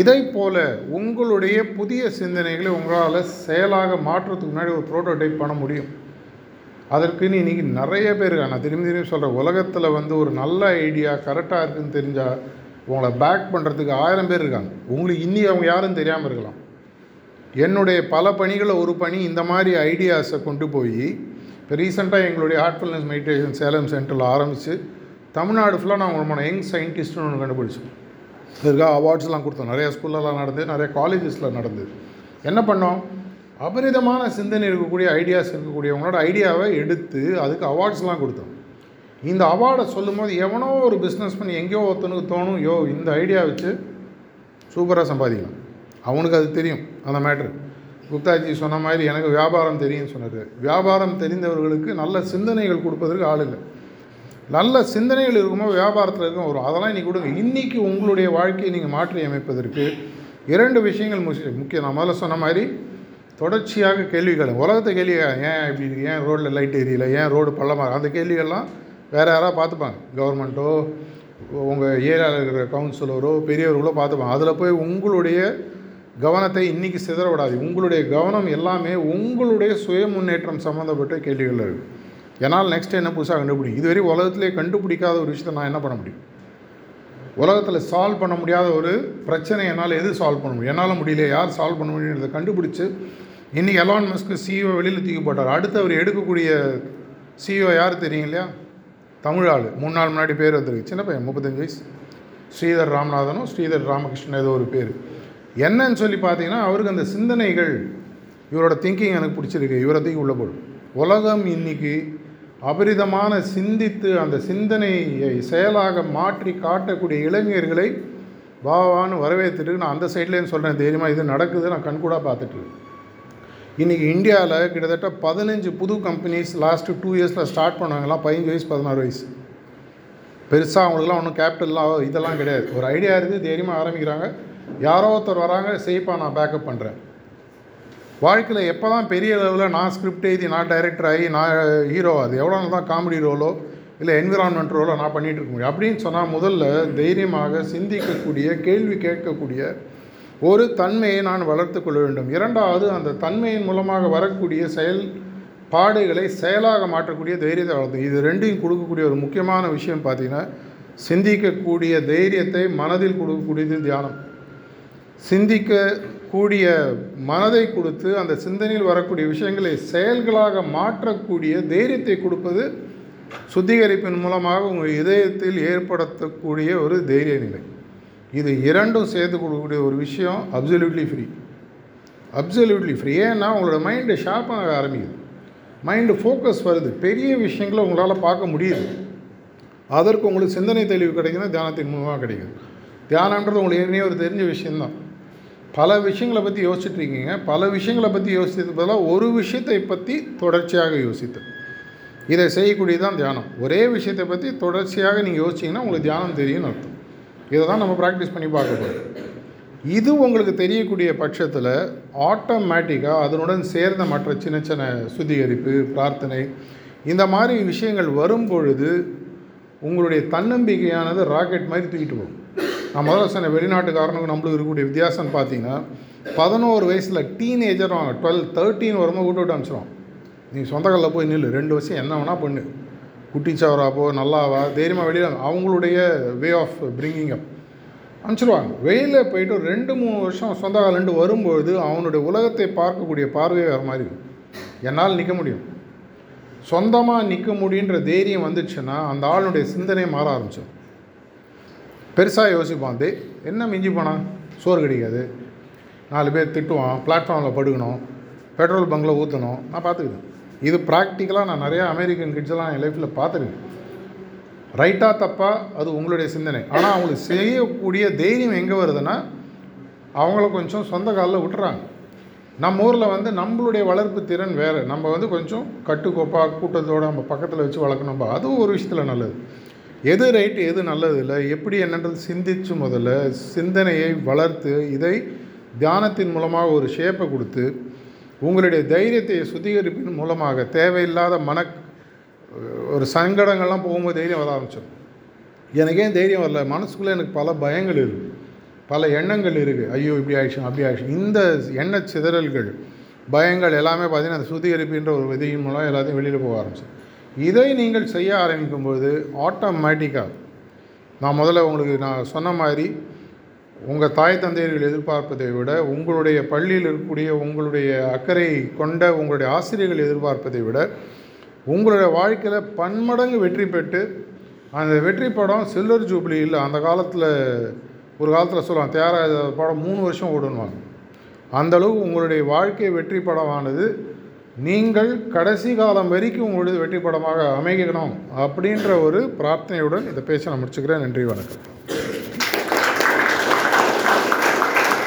இதை போல் உங்களுடைய புதிய சிந்தனைகளை உங்களால் செயலாக மாற்றுறதுக்கு முன்னாடி ஒரு ப்ரோட்டோடைப் பண்ண முடியும். அதற்குன்னு இன்றைக்கி நிறைய பேர் நான் திரும்பி திரும்பி சொல்கிறேன் உலகத்தில் வந்து ஒரு நல்ல ஐடியா கரெக்டாக இருக்குன்னு தெரிஞ்சால் உங்களை பேக் பண்ணுறதுக்கு ஆயிரம் பேர் இருக்காங்க. உங்களுக்கு இன்னி அவங்க யாரும் தெரியாமல் இருக்கலாம். என்னுடைய பல பணிகளை ஒரு பணி இந்த மாதிரி ஐடியாஸை கொண்டு போய் இப்போ ரீசெண்டாக எங்களுடைய ஹார்ட்ஃபுல்னஸ் மெடிடேஷன் சேலம் சென்டரில் ஆரம்பித்து தமிழ்நாடு ஃபுல்லாக நான் உங்களோட யங் சயின்டிஸ்ட்னு ஒன்று கண்டுபிடிச்சோம் இதுக்காக அவார்ட்ஸ்லாம் கொடுத்தோம். நிறைய ஸ்கூல்லலாம் நடந்தது நிறைய காலேஜஸில் நடந்தது. என்ன பண்ணோம்? அபரிதமான சிந்தனை இருக்கக்கூடிய ஐடியாஸ் இருக்கக்கூடியவங்களோட ஐடியாவை எடுத்து அதுக்கு அவார்ட்ஸ்லாம் கொடுத்தோம். இந்த அவார்டை சொல்லும்போது எவனோ ஒரு பிஸ்னஸ் பண்ணி எங்கேயோ ஒருத்தனுக்கு தோணும் யோ இந்த ஐடியா வச்சு சூப்பராக சம்பாதிக்கலாம். அவனுக்கு அது தெரியும் அந்த மேட்ரு குப்தாஜி சொன்ன மாதிரி எனக்கு வியாபாரம் தெரியும்னு சொன்னார். வியாபாரம் தெரிந்தவர்களுக்கு நல்ல சிந்தனைகள் கொடுப்பதற்கு ஆள் இல்லை. நல்ல சிந்தனைகள் இருக்கும்போது வியாபாரத்தில் இருக்கும் வரும் அதெல்லாம் இன்றைக்கி கொடுங்க இன்றைக்கி உங்களுடைய வாழ்க்கையை நீங்கள் மாற்றி அமைப்பதற்கு இரண்டு விஷயங்கள் முக்கிய முக்கியம். நான் முதல்ல சொன்ன மாதிரி தொடர்ச்சியாக கேள்விகள் உலகத்தை கேள்வி ஏன் இப்படி இருக்கு? ஏன் ரோட்டில் லைட் எரியல ஏன் ரோடு பள்ளமாக அந்த கேள்விகள்லாம் வேறு யாராவது பார்த்துப்பாங்க? கவர்மெண்ட்டோ உங்கள் ஏரியாவில் இருக்கிற கவுன்சிலரோ பெரியவர்களோ பார்த்துப்பாங்க. அதில் போய் உங்களுடைய கவனத்தை இன்றைக்கி சிதற விடாது உங்களுடைய கவனம் எல்லாமே உங்களுடைய சுய முன்னேற்றம் சம்மந்தப்பட்ட கேள்விகள் இருக்குது என்னால் நெக்ஸ்ட் என்ன புதுசாக கண்டுபிடிக்கும்? இதுவரை உலகத்திலே கண்டுபிடிக்காத ஒரு விஷயத்தை நான் என்ன பண்ண முடியும்? உலகத்தில் சால்வ் பண்ண முடியாத ஒரு பிரச்சனை என்னால் எது சால்வ் பண்ண முடியும்? என்னால் முடியல யார் சால்வ் பண்ண முடியுன்றதை கண்டுபிடிச்சி இன்றைக்கி எலான் மஸ்க்கு சிஇஓ வெளியில் தூக்கி போட்டார். அடுத்து அவர் எடுக்கக்கூடிய சிஇஓ யார் தெரியும் இல்லையா? தமிழ் ஆள் மூணு நாள் முன்னாடி பேர் வந்திருக்கு. சின்ன பையன் முப்பத்தஞ்சு வயசு. ஸ்ரீதர் ராமநாதனும் ஸ்ரீதர் ராமகிருஷ்ணன் ஏதோ ஒரு பேர். என்னன்னு சொல்லி பார்த்தீங்கன்னா அவருக்கு அந்த சிந்தனைகள் இவரோட திங்கிங் எனக்கு பிடிச்சிருக்கு. இவரை தூக்கி உள்ள போடும் உலகம் இன்னைக்கு அபரிதமான சிந்தித்து அந்த சிந்தனையை செயலாக மாற்றி காட்டக்கூடிய இளைஞர்களை வாவான்னு வரவேற்றுட்டு நான் அந்த சைட்லேருந்து சொல்கிறேன் தைரியமாக இது நடக்குது நான் கண்கூடாக பார்த்துட்டு இருக்கேன். இன்றைக்கி இந்தியாவில் கிட்டத்தட்ட பதினஞ்சு புது கம்பெனிஸ் லாஸ்ட்டு டூ இயர்ஸில் ஸ்டார்ட் பண்ணவங்கலாம் பதினஞ்சு வயசு பதினாறு வயசு. பெருசாக அவங்களுக்குலாம் ஒன்றும் கேபிட்டல்லாம் இதெல்லாம் கிடையாது. ஒரு ஐடியா இருக்குது தைரியமாக ஆரம்பிக்கிறாங்க. யாரோ ஒருத்தர் வராங்க சேஃபாக நான் பேக்கப் பண்ணுறேன் வாழ்க்கையில் எப்போ தான் பெரிய லெவலில் நான் ஸ்கிரிப்ட் எழுதி நான் டைரக்டர் ஆகி நான் ஹீரோ அது எவ்வளோ தான் காமெடி ரோலோ இல்லை என்விரான்மெண்ட் ரோலோ நான் பண்ணிகிட்டு இருக்க முடியும். அப்படின்னு சொன்னால் முதல்ல தைரியமாக சிந்திக்கக்கூடிய கேள்வி கேட்கக்கூடிய ஒரு தன்மையை நான் வளர்த்து கொள்ள வேண்டும். இரண்டாவது அந்த தன்மையின் மூலமாக வரக்கூடிய செயல் பாடுகளை செயலாக மாற்றக்கூடிய தைரியத்தை வளர்த்து. இது ரெண்டையும் கொடுக்கக்கூடிய ஒரு முக்கியமான விஷயம் பார்த்தீங்கன்னா சிந்திக்கக்கூடிய தைரியத்தை மனதில் கொடுக்கக்கூடியது தியானம். சிந்திக்கக்கூடிய மனதை கொடுத்து அந்த சிந்தனையில் வரக்கூடிய விஷயங்களை செயல்களாக மாற்றக்கூடிய தைரியத்தை கொடுப்பது சுத்திகரிப்பின் மூலமாக உங்கள் இதயத்தில் ஏற்படுத்தக்கூடிய ஒரு தைரிய நிலை இது இரண்டும் சேர்த்து கொடுக்கக்கூடிய ஒரு விஷயம் அப்சல்யூட்லி ஃப்ரீ அப்சல்யூட்லி ஃப்ரீ ஏன்னா உங்களோட மைண்டு ஷார்ப்பாக ஆரம்பிக்குது. மைண்டு ஃபோக்கஸ் வருது. பெரிய விஷயங்களை உங்களால் பார்க்க முடியுது. அதற்கு உங்களுக்கு சிந்தனை தெளிவு கிடைக்குதுன்னா தியானத்தின் மூலமாக கிடைக்குது. தியானன்றது உங்களுக்கு ஏற்கனவே ஒரு தெரிஞ்ச விஷயந்தான் பல விஷயங்களை பற்றி யோசிச்சுட்டு இருக்கீங்க. பல விஷயங்களை பற்றி யோசித்தது பதிலாக ஒரு விஷயத்தை பற்றி தொடர்ச்சியாக யோசித்து. இதை செய்யக்கூடியது தான் தியானம். ஒரே விஷயத்தை பற்றி தொடர்ச்சியாக நீங்கள் யோசிச்சிங்கன்னா உங்களுக்கு தியானம் தெரியும்னு அர்த்தம். இதை தான் நம்ம ப்ராக்டிஸ் பண்ணி பார்க்க போகிறோம் இது உங்களுக்கு தெரியக்கூடிய பட்சத்தில் ஆட்டோமேட்டிக்காக அதனுடன் சேர்ந்த மற்ற சின்ன சின்ன சுத்திகரிப்பு பிரார்த்தனை இந்த மாதிரி விஷயங்கள் வரும் பொழுது உங்களுடைய தன்னம்பிக்கையானது ராக்கெட் மாதிரி தூக்கிட்டு போகும். நான் முதல்ல சொன்ன வெளிநாட்டுக்காரனுக்கு நம்மளுக்கு இருக்கக்கூடிய வித்தியாசம்னு பார்த்தீங்கன்னா பதினோரு வயசில் டீனேஜர் வாங்க டுவெல் தேர்ட்டின் வரும்போது விட்டு விட்டு அனுப்பிச்சிடும் நீ சொந்த போய் நில்லு. ரெண்டு வருஷம் என்ன வேணால் பண்ணு. குட்டி போ நல்லாவா தைரியமாக வெளியில் அவங்களுடைய வே ஆஃப் பிரிங்கிங் அப் அனுப்பிச்சிடுவாங்க வெளியில் போயிட்டு ஒரு ரெண்டு மூணு வருஷம் சொந்த கால் வரும்பொழுது அவனுடைய உலகத்தை பார்க்கக்கூடிய பார்வையே வேறு மாதிரி இருக்கும் என்னால் நிற்க முடியும். சொந்தமாக நிற்க முடியுன்ற தைரியம் வந்துச்சுன்னா அந்த ஆளுடைய சிந்தனை மாற ஆரம்பிச்சிடும் பெருசாக யோசிப்பான். தே என்ன மிஞ்சி போனான் சோறு கிடைக்காது. நாலு பேர் திட்டுவான். பிளாட்ஃபார்மில் படுக்கணும். பெட்ரோல் பங்கில் ஊற்றணும் நான் பார்த்துக்கிட்டேன் இது ப்ராக்டிக்கலாக நான் நிறையா அமெரிக்கன் கிட்ஸ்லாம் என் லைஃப்பில் பார்த்துருக்கேன். ரைட்டாக தப்பா அது உங்களுடைய சிந்தனை. ஆனால் அவங்களுக்கு செய்யக்கூடிய தைரியம் எங்கே வருதுன்னா அவங்கள கொஞ்சம் சொந்த காலில் விட்டுறாங்க. நம்ம ஊரில் வந்து நம்மளுடைய வளர்ப்பு திறன் வேறு. நம்ம வந்து கொஞ்சம் கட்டுக்கோப்பாக கூட்டத்தோடு நம்ம பக்கத்தில் வச்சு வளர்க்கணும்பா அதுவும் ஒரு விஷயத்தில் நல்லது. எது ரைட்டு எது நல்லது இல்லை. எப்படி என்னன்றது சிந்திச்சு முதல்ல சிந்தனையை வளர்த்து இதை தியானத்தின் மூலமாக ஒரு ஷேப்பை கொடுத்து உங்களுடைய தைரியத்தை சுத்திகரிப்பின் மூலமாக தேவையில்லாத மன ஒரு சங்கடங்கள்லாம் போகும்போது தைரியம் வர ஆரம்பிச்சிடும். எனக்கு ஏன் தைரியம் வரல? மனசுக்குள்ளே எனக்கு பல பயங்கள் இருக்குது பல எண்ணங்கள் இருக்குது ஐயோ இப்படி ஆயிடுச்சு அப்படி ஆயிடுச்சு. இந்த எண்ண சிதறல்கள் பயங்கள் எல்லாமே பார்த்தீங்கன்னா அந்த சுத்திகரிப்புன்ற ஒரு விதியின் மூலம் எல்லாத்தையும் வெளியில் போக ஆரம்பிச்சு இதை நீங்கள் செய்ய ஆரம்பிக்கும்போது ஆட்டோமேட்டிக்காக நான் முதல்ல உங்களுக்கு நான் சொன்ன மாதிரி உங்கள் தாய் தந்தையர்கள் எதிர்பார்ப்பதை விட உங்களுடைய பள்ளியில் இருக்கக்கூடிய உங்களுடைய அக்கறை கொண்ட உங்களுடைய ஆசிரியர்கள் எதிர்பார்ப்பதை விட உங்களுடைய வாழ்க்கையில் பன்மடங்கு வெற்றி பெற்று அந்த வெற்றி படம் சில்வர் ஜூப்ளி இல்லை அந்த காலத்தில் ஒரு காலத்தில் சொல்லுவாங்க தயாராக படம் மூணு வருஷம் ஓடுன்னுவாங்க அந்த உங்களுடைய வாழ்க்கை வெற்றி படமானது நீங்கள் கடைசி காலம் வரைக்கும் உங்களுடைய வெற்றி படமாக அமைக்கணும் அப்படின்ற ஒரு பிரார்த்தனையுடன் இந்த பேச்சை நான் முடிச்சுக்கிறேன். நன்றி வணக்கம்.